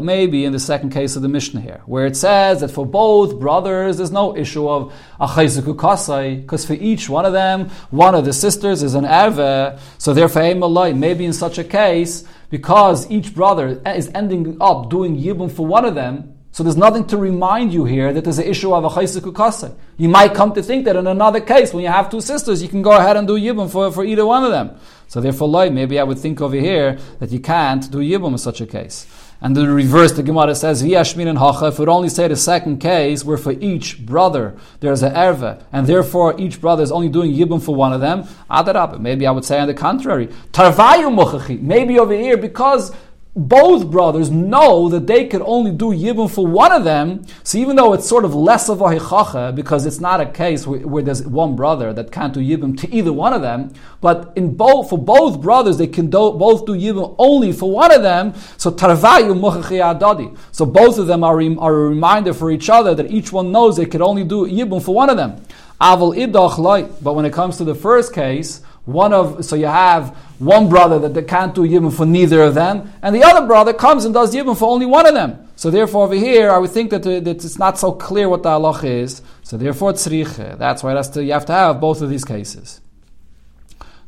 maybe in the second case of the Mishnah here, where it says that for both brothers there's no issue of achayzuku kasai, because for each one of them, one of the sisters is an erve, so therefore maybe in such a case, because each brother is ending up doing yibum for one of them, so there's nothing to remind you here that there's an issue of a chaysiku kasa. You might come to think that in another case, when you have two sisters, you can go ahead and do yibum for, for either one of them. So therefore, maybe I would think over here that you can't do yibum in such a case. And the reverse, the Gemara says, V'yashmin and hacha, if would only say the second case, where for each brother there's an erva, and therefore each brother is only doing yibum for one of them, adarab. Maybe I would say on the contrary, tarvayu muchachi. Maybe over here, because both brothers know that they could only do yibum for one of them. So even though it's sort of less of a hichacha, because it's not a case where, where, there's one brother that can't do yibum to either one of them, but in both for both brothers they can do, both do yibum only for one of them. So tarvayu adadi. So both of them are, are a reminder for each other that each one knows they could only do yibum for one of them. Aval idach But when it comes to the first case, one of so you have one brother that they can't do yibum for neither of them, and the other brother comes and does yibum for only one of them. So therefore, over here, I would think that, uh, that it's not so clear what the halach is. So therefore, tzrich. That's why that's to, you have to have both of these cases.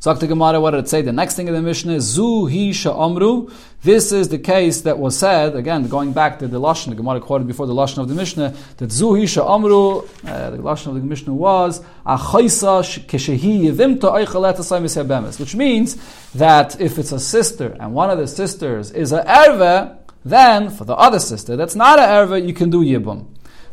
Talk to Gemara, what did it say? The next thing in the Mishnah is Zu Hi Amru. This is the case that was said, again, going back to the Lashon, the Gemara quoted before the Lashon of the Mishnah, that Zuhi Hi Amru, uh, the Lashon of the Mishnah was, which means that if it's a sister and one of the sisters is a erve, then for the other sister that's not a erve, you can do Yibum.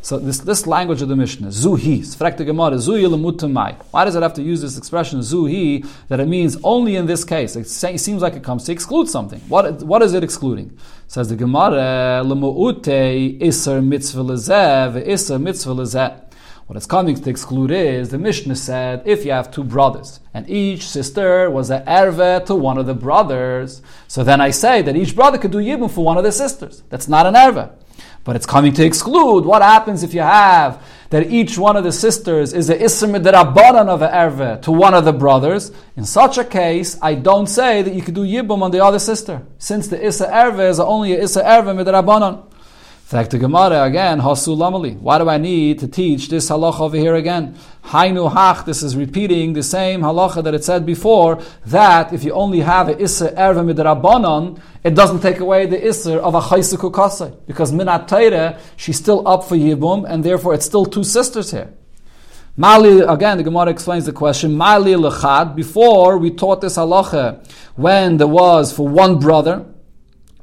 So this, this language of the Mishnah, zuhi, sfrekta gemara, zuhi lemutamai. Why does it have to use this expression zuhi that it means only in this case? It seems like it comes to exclude something. What, what is it excluding? Says the Gemara, lemuute iser mitzvah lezev, iser mitzvah lezeh. What it's coming to exclude is the Mishnah said if you have two brothers and each sister was an erve to one of the brothers, so then I say that each brother could do yibum for one of the sisters. That's not an erve. But it's coming to exclude what happens if you have that each one of the sisters is a isser midrabanan of a erve to one of the brothers. In such a case, I don't say that you could do yibum on the other sister, since the isser erve is only a isser erve midrabanan. Back to Gemara again, Hasu Lamali. Why do I need to teach this halacha over here again? Hainu hach, this is repeating the same halacha that it said before, that if you only have a isser erva midrabanan, it doesn't take away the isser of a chaysiku kasai. Because minat she's still up for yibum, and therefore it's still two sisters here. Mali, again, the Gemara explains the question, Mali lechad, before we taught this halacha, when there was for one brother,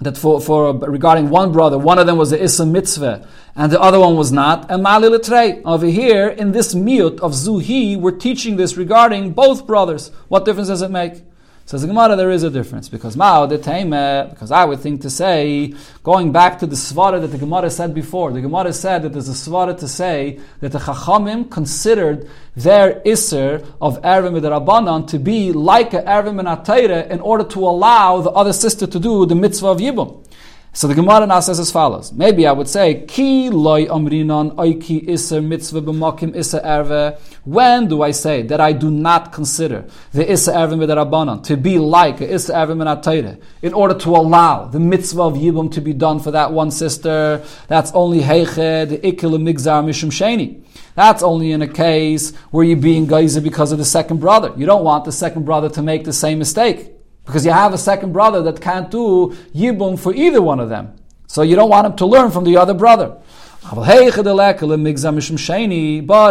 that for, for regarding one brother, one of them was the Issa mitzvah, and the other one was not. And Mali Litrei. Over here, in this miut of Zuhi, we're teaching this regarding both brothers. What difference does it make? Says the Gemara, there is a difference because Mao the because I would think to say, going back to the svara that the Gemara said before, the Gemara said that there's a svara to say that the Chachamim considered their iser of Ervim Rabbanan to be like a Ervim and in order to allow the other sister to do the mitzvah of Yibum. So the Gemara now says as follows. Maybe I would say, Ki loy amrinon oiki iser mitzvah b'makim iser erve. When do I say that I do not consider the iser erve midarabanan to be like a iser erve minatayre in order to allow the mitzvah of yibum to be done for that one sister? That's only heiche the ikil migzar mishum sheni. That's only in a case where you're being geyser because of the second brother. You don't want the second brother to make the same mistake. Because you have a second brother that can't do Yibum for either one of them. So you don't want him to learn from the other brother. But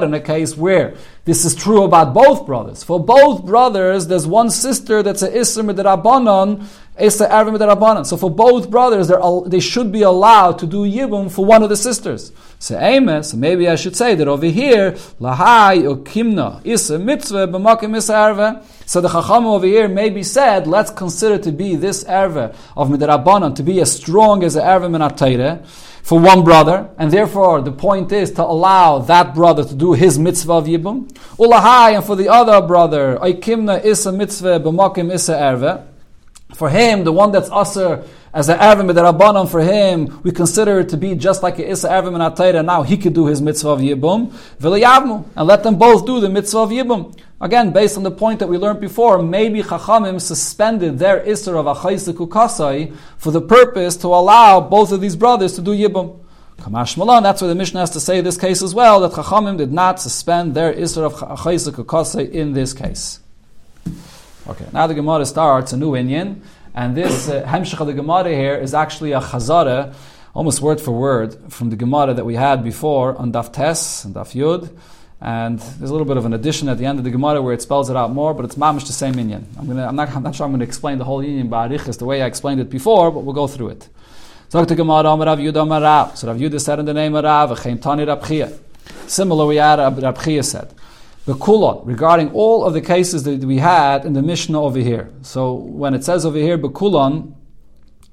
in a case where this is true about both brothers, for both brothers, there's one sister that's a Isser Midrabanon. So for both brothers, they should be allowed to do Yibum for one of the sisters. So Amos, maybe I should say that over here, Lahai Ukimna Isser Mitzvah B'makim Isser. So the Chacham over here may be said, let's consider to be this erve of Midrabanan to be as strong as the erve Minatayre for one brother, and therefore the point is to allow that brother to do his mitzvah of Yibum. Ulahai, and for the other brother, Aikimna isa mitzvah b'makim isa erve. For him, the one that's aser as an Ervim Rabbanon for him, we consider it to be just like a Issa Ervim and Atayra. Now he could do his mitzvah of Yibum, V'layavmu, and let them both do the mitzvah of Yibum. Again, based on the point that we learned before, maybe Chachamim suspended their Isser of Achaisiku Kasai for the purpose to allow both of these brothers to do Yibum. Kamash Malan, that's what the Mishnah has to say this case as well, that Chachamim did not suspend their Isser of Achaisiku Kasai in this case. Okay, now the Gemara starts a new Inyan. And this uh, Hemshech of the Gemara here is actually a Chazara, almost word for word, from the Gemara that we had before on Daf Tes and Daf Yud. And there's a little bit of an addition at the end of the Gemara where it spells it out more, but it's mamish the same Inyan. I'm, gonna, I'm, not, I'm not sure I'm going to explain the whole Inyan Ba'arichis the way I explained it before, but we'll go through it. Rav Rav. So Rav Yudah said in the name of Rav. Similar, we had Rab Chia said. The kulon, regarding all of the cases that we had in the Mishnah over here. So when it says over here, Bekulon,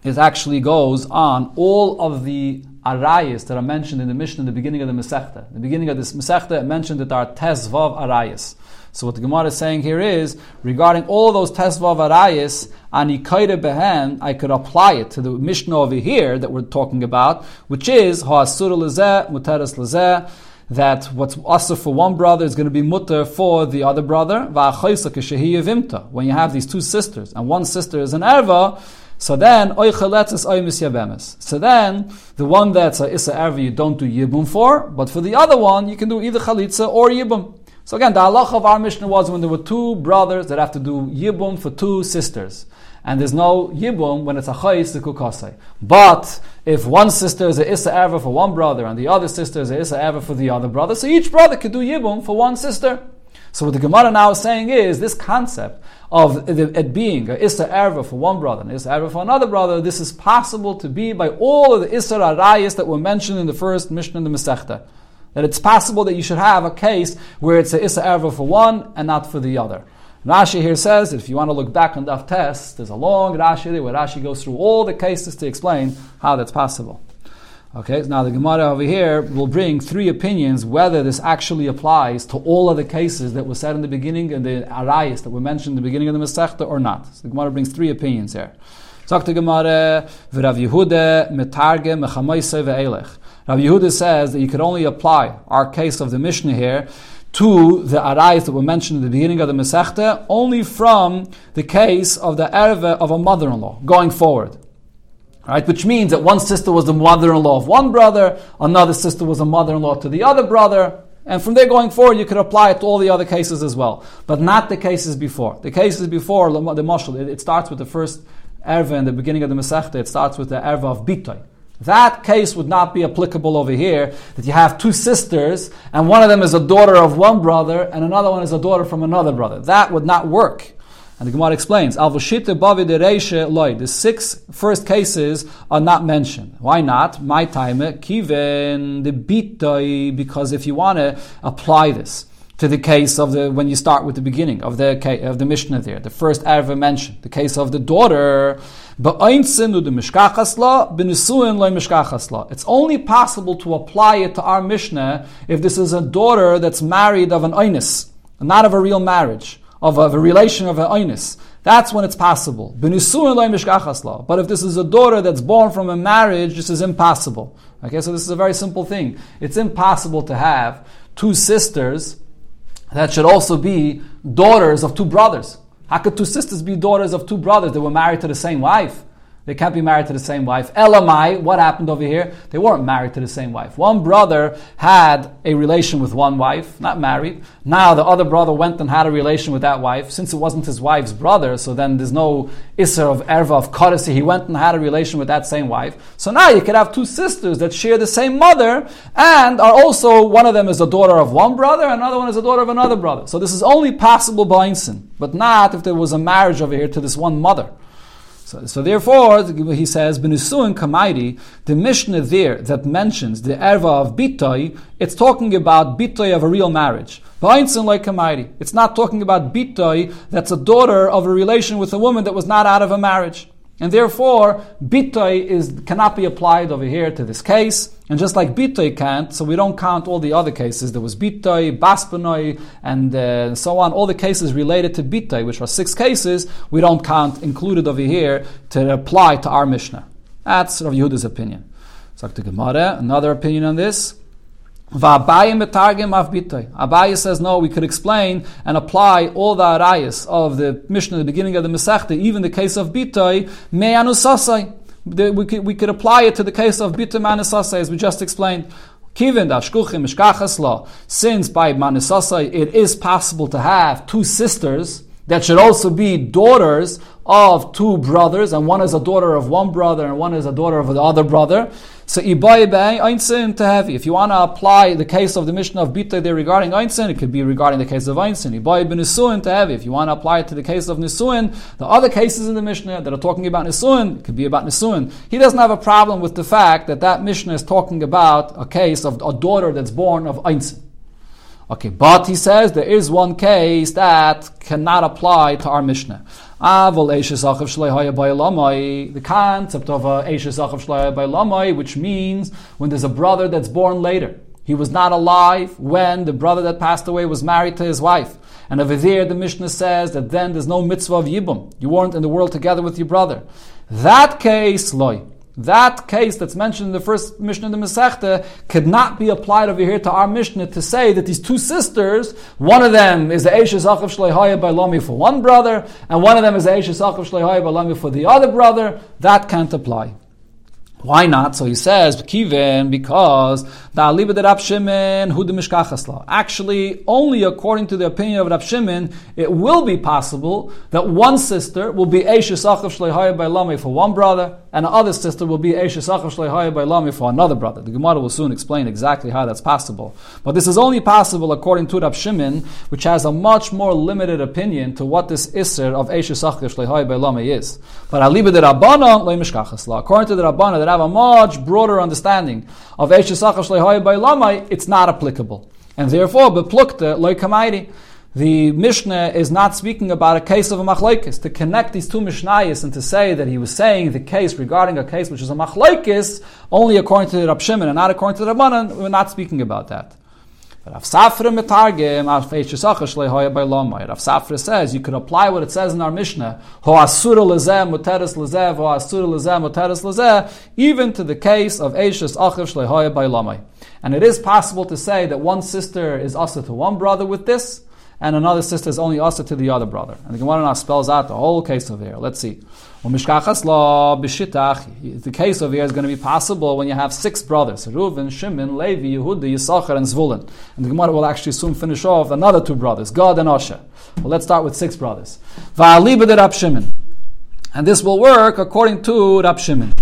it actually goes on all of the arayas that are mentioned in the Mishnah in the beginning of the Masechta. The beginning of this Masechta, mentioned that there are tesvav arayas. So what the Gemara is saying here is, regarding all those tezvav arayas, ani behen, I could apply it to the Mishnah over here that we're talking about, which is ha'asur lezeh, muteres lezeh, that what's also for one brother is going to be mutter for the other brother. When you have these two sisters, and one sister is an erva, so then, so then, the one that's a Issa Erva you don't do Yibum for, but for the other one, you can do either Chalitza or Yibum. So again, the halach of our Mishnah was when there were two brothers that have to do Yibum for two sisters. And there's no Yibum when it's a Chayis Kukasai. But if one sister is a Issa Erva for one brother and the other sister is a Issa Erva for the other brother, so each brother could do Yibum for one sister. So what the Gemara now is saying is this concept of it being a Issa for one brother and Issa for another brother, this is possible to be by all of the Issa Arayas that were mentioned in the first Mishnah in the Masechta. That it's possible that you should have a case where it's a Issa for one and not for the other. Rashi here says that if you want to look back on Daf Tes, there's a long Rashi there where Rashi goes through all the cases to explain how that's possible. Okay, now the Gemara over here will bring three opinions whether this actually applies to all of the cases that were said in the beginning and the arayas that were mentioned in the beginning of the Masechta or not. So the Gemara brings three opinions here. Sagt the Gemara, Rav Yehuda metarge mechamaise ve'elech. Rav Yehuda says that you could only apply our case of the Mishnah here to the arayas that were mentioned in the beginning of the Masechta only from the case of the erva of a mother-in-law going forward. Right, which means that one sister was the mother-in-law of one brother, another sister was a mother-in-law to the other brother, and from there going forward, you could apply it to all the other cases as well, but not the cases before. The cases before the mashal, it, starts with the first erva in the beginning of the Masechta. It starts with the erva of bitoy. That case would not be applicable over here. That you have two sisters, and one of them is a daughter of one brother, and another one is a daughter from another brother. That would not work. And the Gemara explains. The six first cases are not mentioned. Why not? My time, kiven the bitoi, because if you want to apply this to the case of the when you start with the beginning of the of the Mishnah there, the first ever mentioned, the case of the daughter. It's only possible to apply it to our Mishnah if this is a daughter that's married of an oinis, not of a real marriage of a, of a relation of an oinis. That's when it's possible. But if this is a daughter that's born from a marriage, this is impossible. Okay, so this is a very simple thing. It's impossible to have two sisters that should also be daughters of two brothers. How could two sisters be daughters of two brothers that were married to the same wife? They can't be married to the same wife. Elamai, what happened over here? They weren't married to the same wife. One brother had a relation with one wife, not married. Now the other brother went and had a relation with that wife. Since it wasn't his wife's brother, so then there's no isser of erva of kodesi. He went and had a relation with that same wife. So now you could have two sisters that share the same mother and are also, one of them is a daughter of one brother, another one is a daughter of another brother. So this is only possible by insin, but not if there was a marriage over here to this one mother. So, so therefore, he says, Benusuin Kamairi, the Mishnah there that mentions the erva of bitoi, it's talking about bitoi of a real marriage. Ba'insin like. It's not talking about bitoi that's a daughter of a relation with a woman that was not out of a marriage. And therefore, bitoi is cannot be applied over here to this case. And just like bitoi can't, so we don't count all the other cases. There was bitoi, baspanoi, and uh, so on. All the cases related to bitoi, which are six cases, we don't count included over here to apply to our Mishnah. That's Rav Yehuda's opinion. So Gemara, another opinion on this. Abaye says no, we could explain and apply all the arayas of the Mishnah, the beginning of the Masechta, even the case of Bitoy, me'anusasai. We could, we could apply it to the case of Bitoy manusasai, as we just explained. Since by Manisasai it is possible to have two sisters that should also be daughters of two brothers, and one is a daughter of one brother and one is a daughter of the other brother. So to heavy. If you want to apply the case of the Mishnah of Bita there regarding einsin, it could be regarding the case of einsin. Ben to heavy. If you want to apply it to the case of nisuin, the other cases in the Mishnah that are talking about nisuin, could be about nisuin. He doesn't have a problem with the fact that that Mishnah is talking about a case of a daughter that's born of einsin. Okay, but he says there is one case that cannot apply to our Mishnah. The concept of uh, a Eishes which means when there's a brother that's born later. He was not alive when the brother that passed away was married to his wife. And over there, the Mishnah says that then there's no mitzvah of Yibum. You weren't in the world together with your brother. That case, loy, that case that's mentioned in the first Mishnah in the Masechta could not be applied over here to our Mishnah to say that these two sisters, one of them is the Eishes Achav Shleihaya by Lami for one brother, and one of them is the Eishes Achav Shleihaya by Lami for the other brother. That can't apply. Why not? So he says, because the Aliba de Rab Shimon, who the. Actually, only according to the opinion of Rab Shimon, it will be possible that one sister will be Eishes Achav Shleihaya by Lami for one brother, and the other sister will be Eishes Achav Shleihaya by Lami for another brother. The Gemara will soon explain exactly how that's possible. But this is only possible according to Rab Shimon, which has a much more limited opinion to what this Isser of Eishes Achav Shleihaya by Lami is. But Aliba de Mishkachasla. According to the Rabbana, that have a much broader understanding of it's not applicable. And therefore, beplukte loikamairi. The Mishnah is not speaking about a case of a machlaikis. To connect these two Mishnayos and to say that he was saying the case regarding a case which is a machlaikis only according to the Rab Shimon and not according to the Rabbanan, we're not speaking about that. Metargim al Rav Safra says you could apply what it says in our Mishnah, ho asura lezeh muteres lezeh, ho asura lezeh muteres lezeh, even to the case of Eishes achav by lamai. And it is possible to say that one sister is also to one brother with this, and another sister is only also to the other brother. And the Gemara now spells out the whole case of here. Let's see. The case of here is going to be possible when you have six brothers: Reuven, Shimon, Levi, Yehuda, Yisachar, and Zvulun. And the Gemara will actually soon finish off another two brothers, Gad and Asher. Well, let's start with six brothers. And this will work according to Rab Shimon.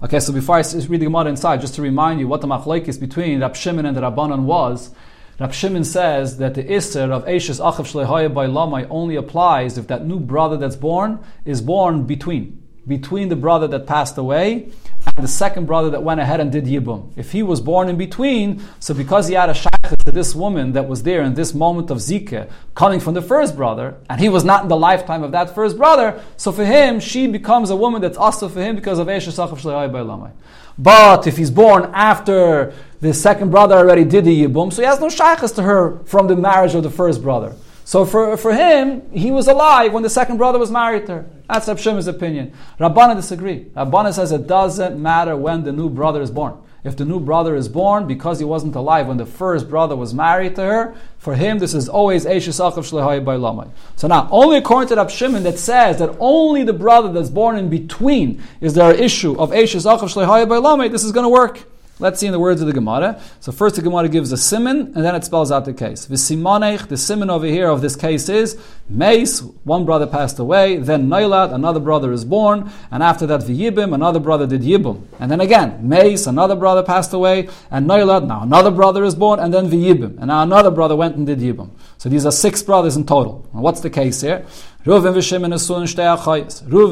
Okay, so before I read the Gemara inside, just to remind you what the machlekes between Rab Shimon and the Rabbanon was. Rab Shimon says that the Isser of Eishes Achav Shlehoya by Lamai only applies if that new brother that's born is born between. Between the brother that passed away and the second brother that went ahead and did Yibum. If he was born in between, so because he had a shaykh to this woman that was there in this moment of Zika, coming from the first brother, and he was not in the lifetime of that first brother, so for him, she becomes a woman that's also for him because of Eishes Achav Shlehoya by Lamai. But if he's born after the second brother already did the Yibum, so he has no shaykhs to her from the marriage of the first brother. So for, for him, he was alive when the second brother was married to her. That's Rab opinion. Rabbana disagree. Rabbana says it doesn't matter when the new brother is born. If the new brother is born because he wasn't alive when the first brother was married to her, for him this is always Eishes Achav Shlehai by Lamai. So now, only according to Rab Shimon that says that only the brother that's born in between is there an issue of Eishes Achav Shlehai by Lamai, this is going to work. Let's see in the words of the Gemara. So first the Gemara gives a simon, and then it spells out the case. The simon over here of this case is, Mace, one brother passed away, then Nailad, another brother is born, and after that V'yibim, another brother did Yibum. And then again, Mace, another brother passed away, and Nailad, now another brother is born, and then V'yibim. And now another brother went and did Yibum. So these are six brothers in total. What's the case here? Reuven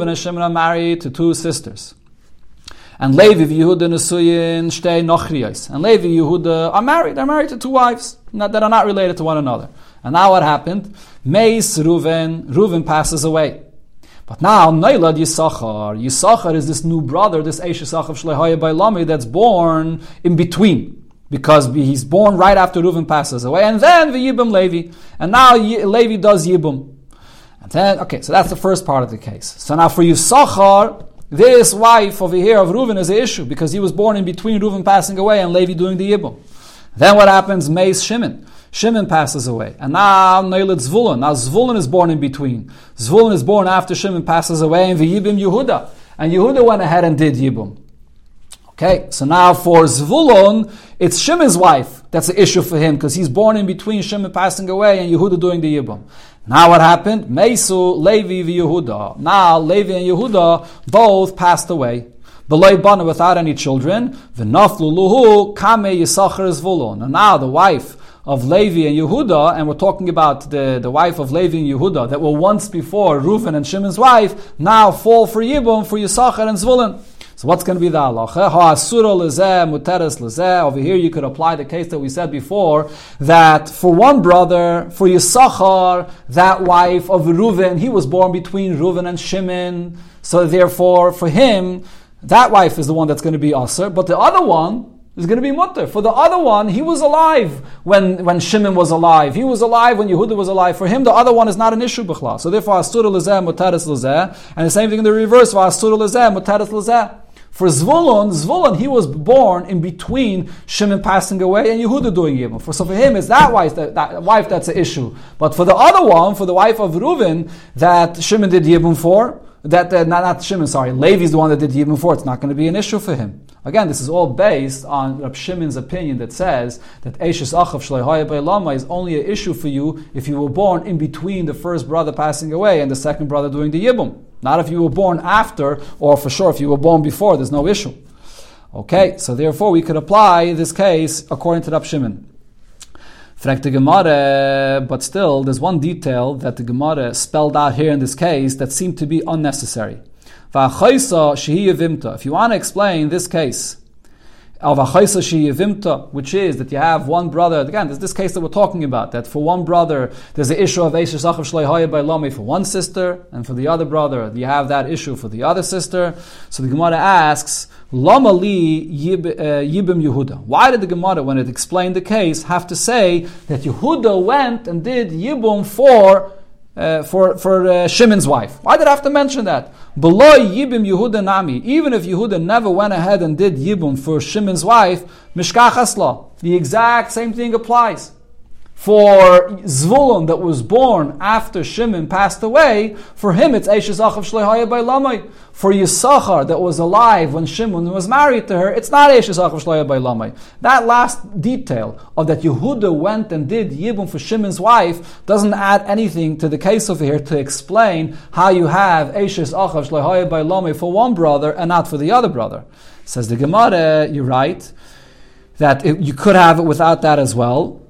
and Shimon are married to two sisters. And Levi Yehuda Nesuyin Shtei Nochriyos. And Levi Yehuda are married. They're married to two wives not, that are not related to one another. And now what happened? Meis Reuven, Reuven passes away. But now Nailad Yisachar. Yisachar is this new brother, this Eishesach of Shlehaya by that's born in between. Because he's born right after Reuven passes away. And then the Yibum Levi. And now Levi does Yibum. And then, okay, so that's the first part of the case. So now for Yisachar, this wife over here of Reuven is an issue because he was born in between Reuven passing away and Levi doing the Yibum. Then what happens? Mace Shimon. Shimon passes away. And now Neilit Zvulun. Now Zvulun is born in between. Zvulun is born after Shimon passes away and the Yibum Yehuda. And Yehuda went ahead and did Yibum. Okay, so now for Zvulun, it's Shimon's wife. That's the issue for him because he's born in between Shimon passing away and Yehuda doing the Yibum. Now what happened? Mesu, Levi, Yehuda. Now Levi and Yehuda both passed away. Beloy bana without any children. V'naflu luhu kame Yisachar Zvulun. And now the wife of Levi and Yehuda, and we're talking about the, the wife of Levi and Yehuda that were once before Reuven and Shimon's wife, now fall for Yibum, for Yisachar and Zvulun. So what's going to be the halacha? Over here you could apply the case that we said before, that for one brother, for Yisachar, that wife of Reuven, he was born between Reuven and Shimon, so therefore for him, that wife is the one that's going to be Aser, but the other one, is going to be mutter. For the other one, he was alive when, when Shimon was alive. He was alive when Yehuda was alive. For him, the other one is not an issue, b'chla. So therefore, asura lezeh, mutaris lezeh. And the same thing in the reverse, asura lezeh, mutaris lezeh. For Zvulun, Zvulun, he was born in between Shimon passing away and Yehuda doing Yibum. For so for him, it's that wife that, that wife that's an issue. But for the other one, for the wife of Reuven, that Shimon did Yibum for, that uh, not, not Shimon, sorry, Levi's the one that did Yibum for. It's not going to be an issue for him. Again, this is all based on Rab Shimon's opinion that says that Eishes Achav Lama is only an issue for you if you were born in between the first brother passing away and the second brother doing the Yibum. Not if you were born after, or for sure if you were born before, there's no issue. Okay, so therefore we could apply this case according to Rab Shimon. But still, there's one detail that the Gemara spelled out here in this case that seemed to be unnecessary. If you want to explain this case, which is that you have one brother. Again, there's this case that we're talking about. That for one brother, there's the issue of Eishes Achav by Lami for one sister, and for the other brother, you have that issue for the other sister. So the Gemara asks, Lama li uh, Yehuda. Why did the Gemara, when it explained the case, have to say that Yehuda went and did Yibum for uh, for for uh, Shimon's wife. Why did I have to mention that? Below Yibim Yehuda Nami, even if Yehuda never went ahead and did Yibum for Shimon's wife, Mishkach Asla. the exact same thing applies. For Zvulun that was born after Shimon passed away, for him it's Eishes Achav Shlehaya by Lamai. For Yisachar that was alive when Shimon was married to her, it's not Eishes Achav Shlehaya by Lamai. That last detail of that Yehuda went and did Yibum for Shimon's wife doesn't add anything to the case over here to explain how you have Eishes Achav Shlehaya by Lamai for one brother and not for the other brother. Says the Gemara, you're right, that it, you could have it without that as well.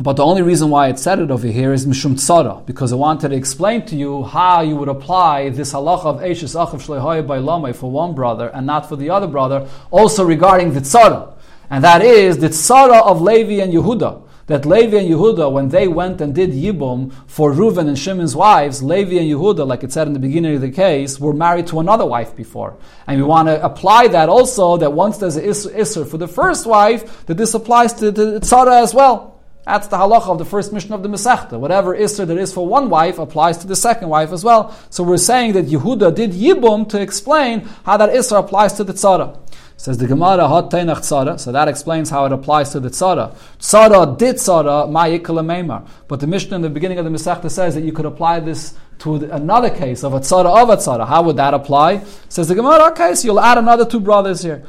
But the only reason why it said it over here is mishum tzara, because I wanted to explain to you how you would apply this halacha of eishes achav shleihoy by lamay for one brother and not for the other brother, also regarding the tzara. And that is the tzara of Levi and Yehuda. That Levi and Yehuda, when they went and did Yibum for Reuven and Shimon's wives, Levi and Yehuda, like it said in the beginning of the case, were married to another wife before. And we want to apply that also, that once there's an Isser for the first wife, that this applies to the Tzara as well. That's the halacha of the first Mishnah of the Masechta. Whatever Isser there is for one wife applies to the second wife as well. So we're saying that Yehuda did Yibum to explain how that Isser applies to the Tzara. Says the Gemara, Hot Teinach Tzara. So that explains how it applies to the Tzara. Tzara did Tzara, Ma Meimar. But the Mishnah in the beginning of the Masechta says that you could apply this to another case of a tzara of a tzara. How would that apply? Says the Gemara, okay, so you'll add another two brothers here.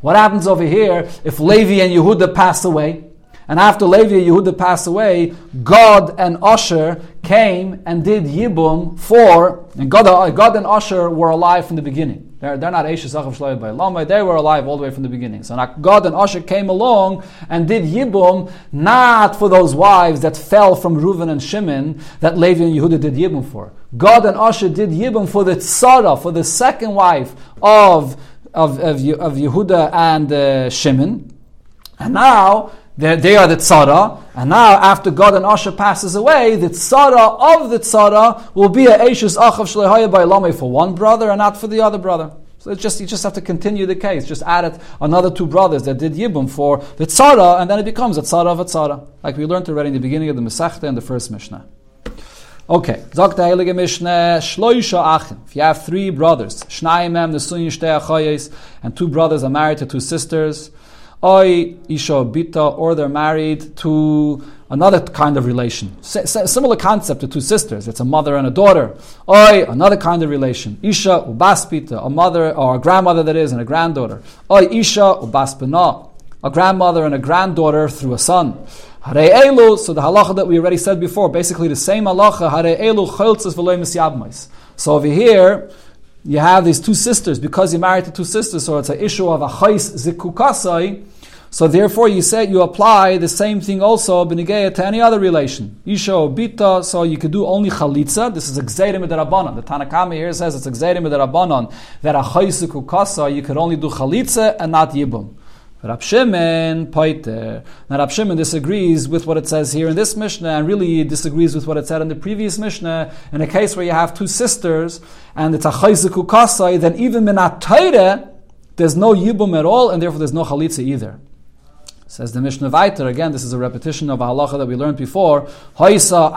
What happens over here if Levi and Yehuda pass away? And after Levi and Yehuda pass away, Gad and Asher came and did Yibum for, and Gad, Gad and Asher were alive from the beginning. They're, they're not Eshes Achav by. They were alive all the way from the beginning. So now Gad and Asher came along and did Yibum not for those wives that fell from Reuven and Shimon that Levi and Yehuda did Yibum for. Gad and Asher did Yibum for the Tzara, for the second wife of, of, of, of Yehuda and uh, Shimon. And now they, they are the tzara, and now after Gad and Asher passes away, the tzara of the tzara will be a Eishus Achav Shlehaya by Lame for one brother and not for the other brother. So it's just you just have to continue the case. Just add it another two brothers that did yibum for the tzara, and then it becomes a tzara of a tzara, like we learned already in the beginning of the Masechta and the first Mishnah. Okay, sagt der Heilige Mishnah, Shloisha Achim. If you have three brothers, Shnayim Mem, the Sunyin Shtei and two brothers are married to two sisters, Oi Isha Bita, or they're married to another kind of relation. S- similar concept to two sisters. It's a mother and a daughter. Oi, another kind of relation. Isha Ubaspita, a mother or a grandmother that is, and a granddaughter. Oi Isha Ubaspina, a grandmother and a granddaughter through a son. Hare elu, so the halacha that we already said before, basically the same halacha, hare elu choltzes v'loy misyabmais. So over here, you have these two sisters, because you're married to two sisters, so it's an issue of a chais zikukasai, so therefore, you say you apply the same thing also b'nigeya to any other relation. Isha bita, so you could do only chalitza. This is exerim rabbanon. The Tanakama here says it's exerim rabbanon that a chaysuku kasa you could only do chalitza and not yibum. Rab Shimon poiter. Now Rab Shimon disagrees with what it says here in this Mishnah, and really disagrees with what it said in the previous Mishnah. In a case where you have two sisters and it's a chayzuku kasai, then even minat there's no yibum at all, and therefore there's no chalitza either. Says the Mishnah Viter, again, this is a repetition of a halacha that we learned before. Isa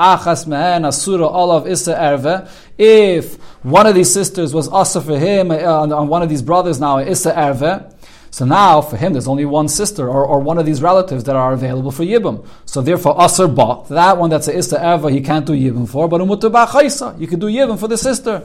erve. If one of these sisters was asa for him, uh, on one of these brothers now, isa erve, so now, for him, there's only one sister or, or one of these relatives that are available for Yibum. So therefore, Asr Ba, that one that's a Issa Eva, he can't do Yibum for, but Umutu Ba you can do Yibum for the sister.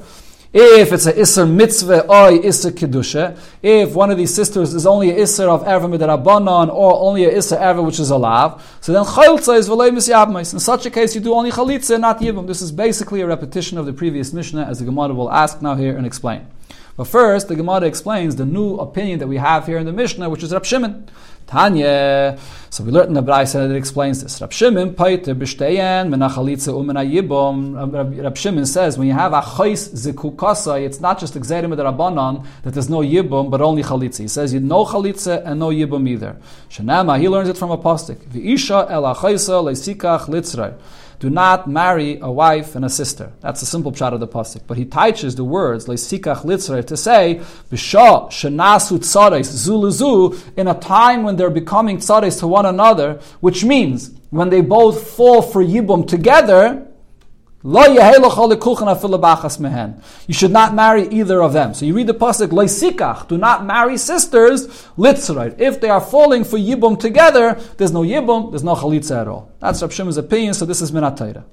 If it's a Isser mitzvah or Isser kedusha, if one of these sisters is only a Isser of Erva midarabanan or only a Isser Erva which is alav, so then Chaltza is v'lei misyabmais. In such a case, you do only Chalitza, not Yibum. This is basically a repetition of the previous Mishnah, as the Gemara will ask now here and explain. But first, the Gemara explains the new opinion that we have here in the Mishnah, which is Rab Shimon. Tanya. So we learned in the Braisa that explains this. Rab Shimon paiter b'shteyen menachalitza umena yibom. Rab Shimon says when you have a chayis zikukasa, it's not just exerim with rabbanon that there's no yibum but only chalitza. He says you no chalitza and no yibum either. Shanama he learns it from a postik. V'isha el achayisa leisikach litzray do not marry a wife and a sister. That's a simple shot of the pasuk. But he teaches the words leisikach litzre to say b'shah shenasu tzares zuluzu in a time when they're becoming tzares to one another, which means when they both fall for yibum together. You should not marry either of them. So you read the pasuk, Leisikach, do not marry sisters, litzrayt. If they are falling for yibum together, there's no yibum, there's no chalitza at all. That's Rav Shimon's opinion, so this is minatayra.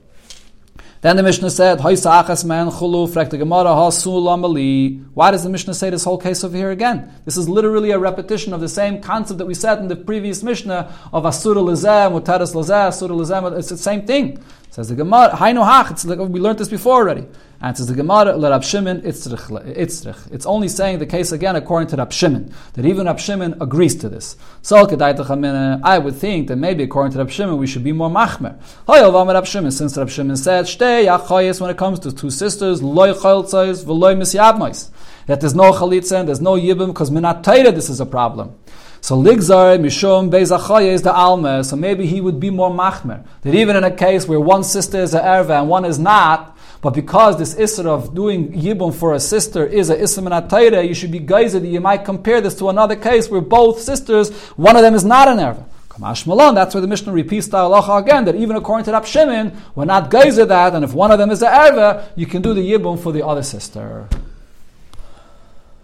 Then the Mishnah said. Why does the Mishnah say this whole case over here again? This is literally a repetition of the same concept that we said in the previous Mishnah of asura lezeh, mutaras lezeh, asura lezeh, it's the same thing. Says the Gemara, Hainu Hach, it's like we learned this before already. Says the Gemara, Rab Shimon Itzrich. It's only saying the case again according to Rab Shimon, that even Rab Shimon agrees to this. So I would think that maybe according to Rab Shimon we should be more machmer. Rab Shimon, since Rab Shimon said, when it comes to two sisters, Loy Chaltzais, Veloy Misyabmais. That there's no chalitza and there's no yibim because minat this is a problem. So ligzar mishum bezachaya is the alma. So maybe he would be more machmer. That even in a case where one sister is a erva and one is not, but because this isser of doing yibum for a sister is a isser minatayra, you should be geyser that you might compare this to another case where both sisters, one of them is not an erva. Malon, that's where the Mishnah repeats the halacha again, that even according to Rab we're not geyser that, and if one of them is an erva, you can do the yibum for the other sister.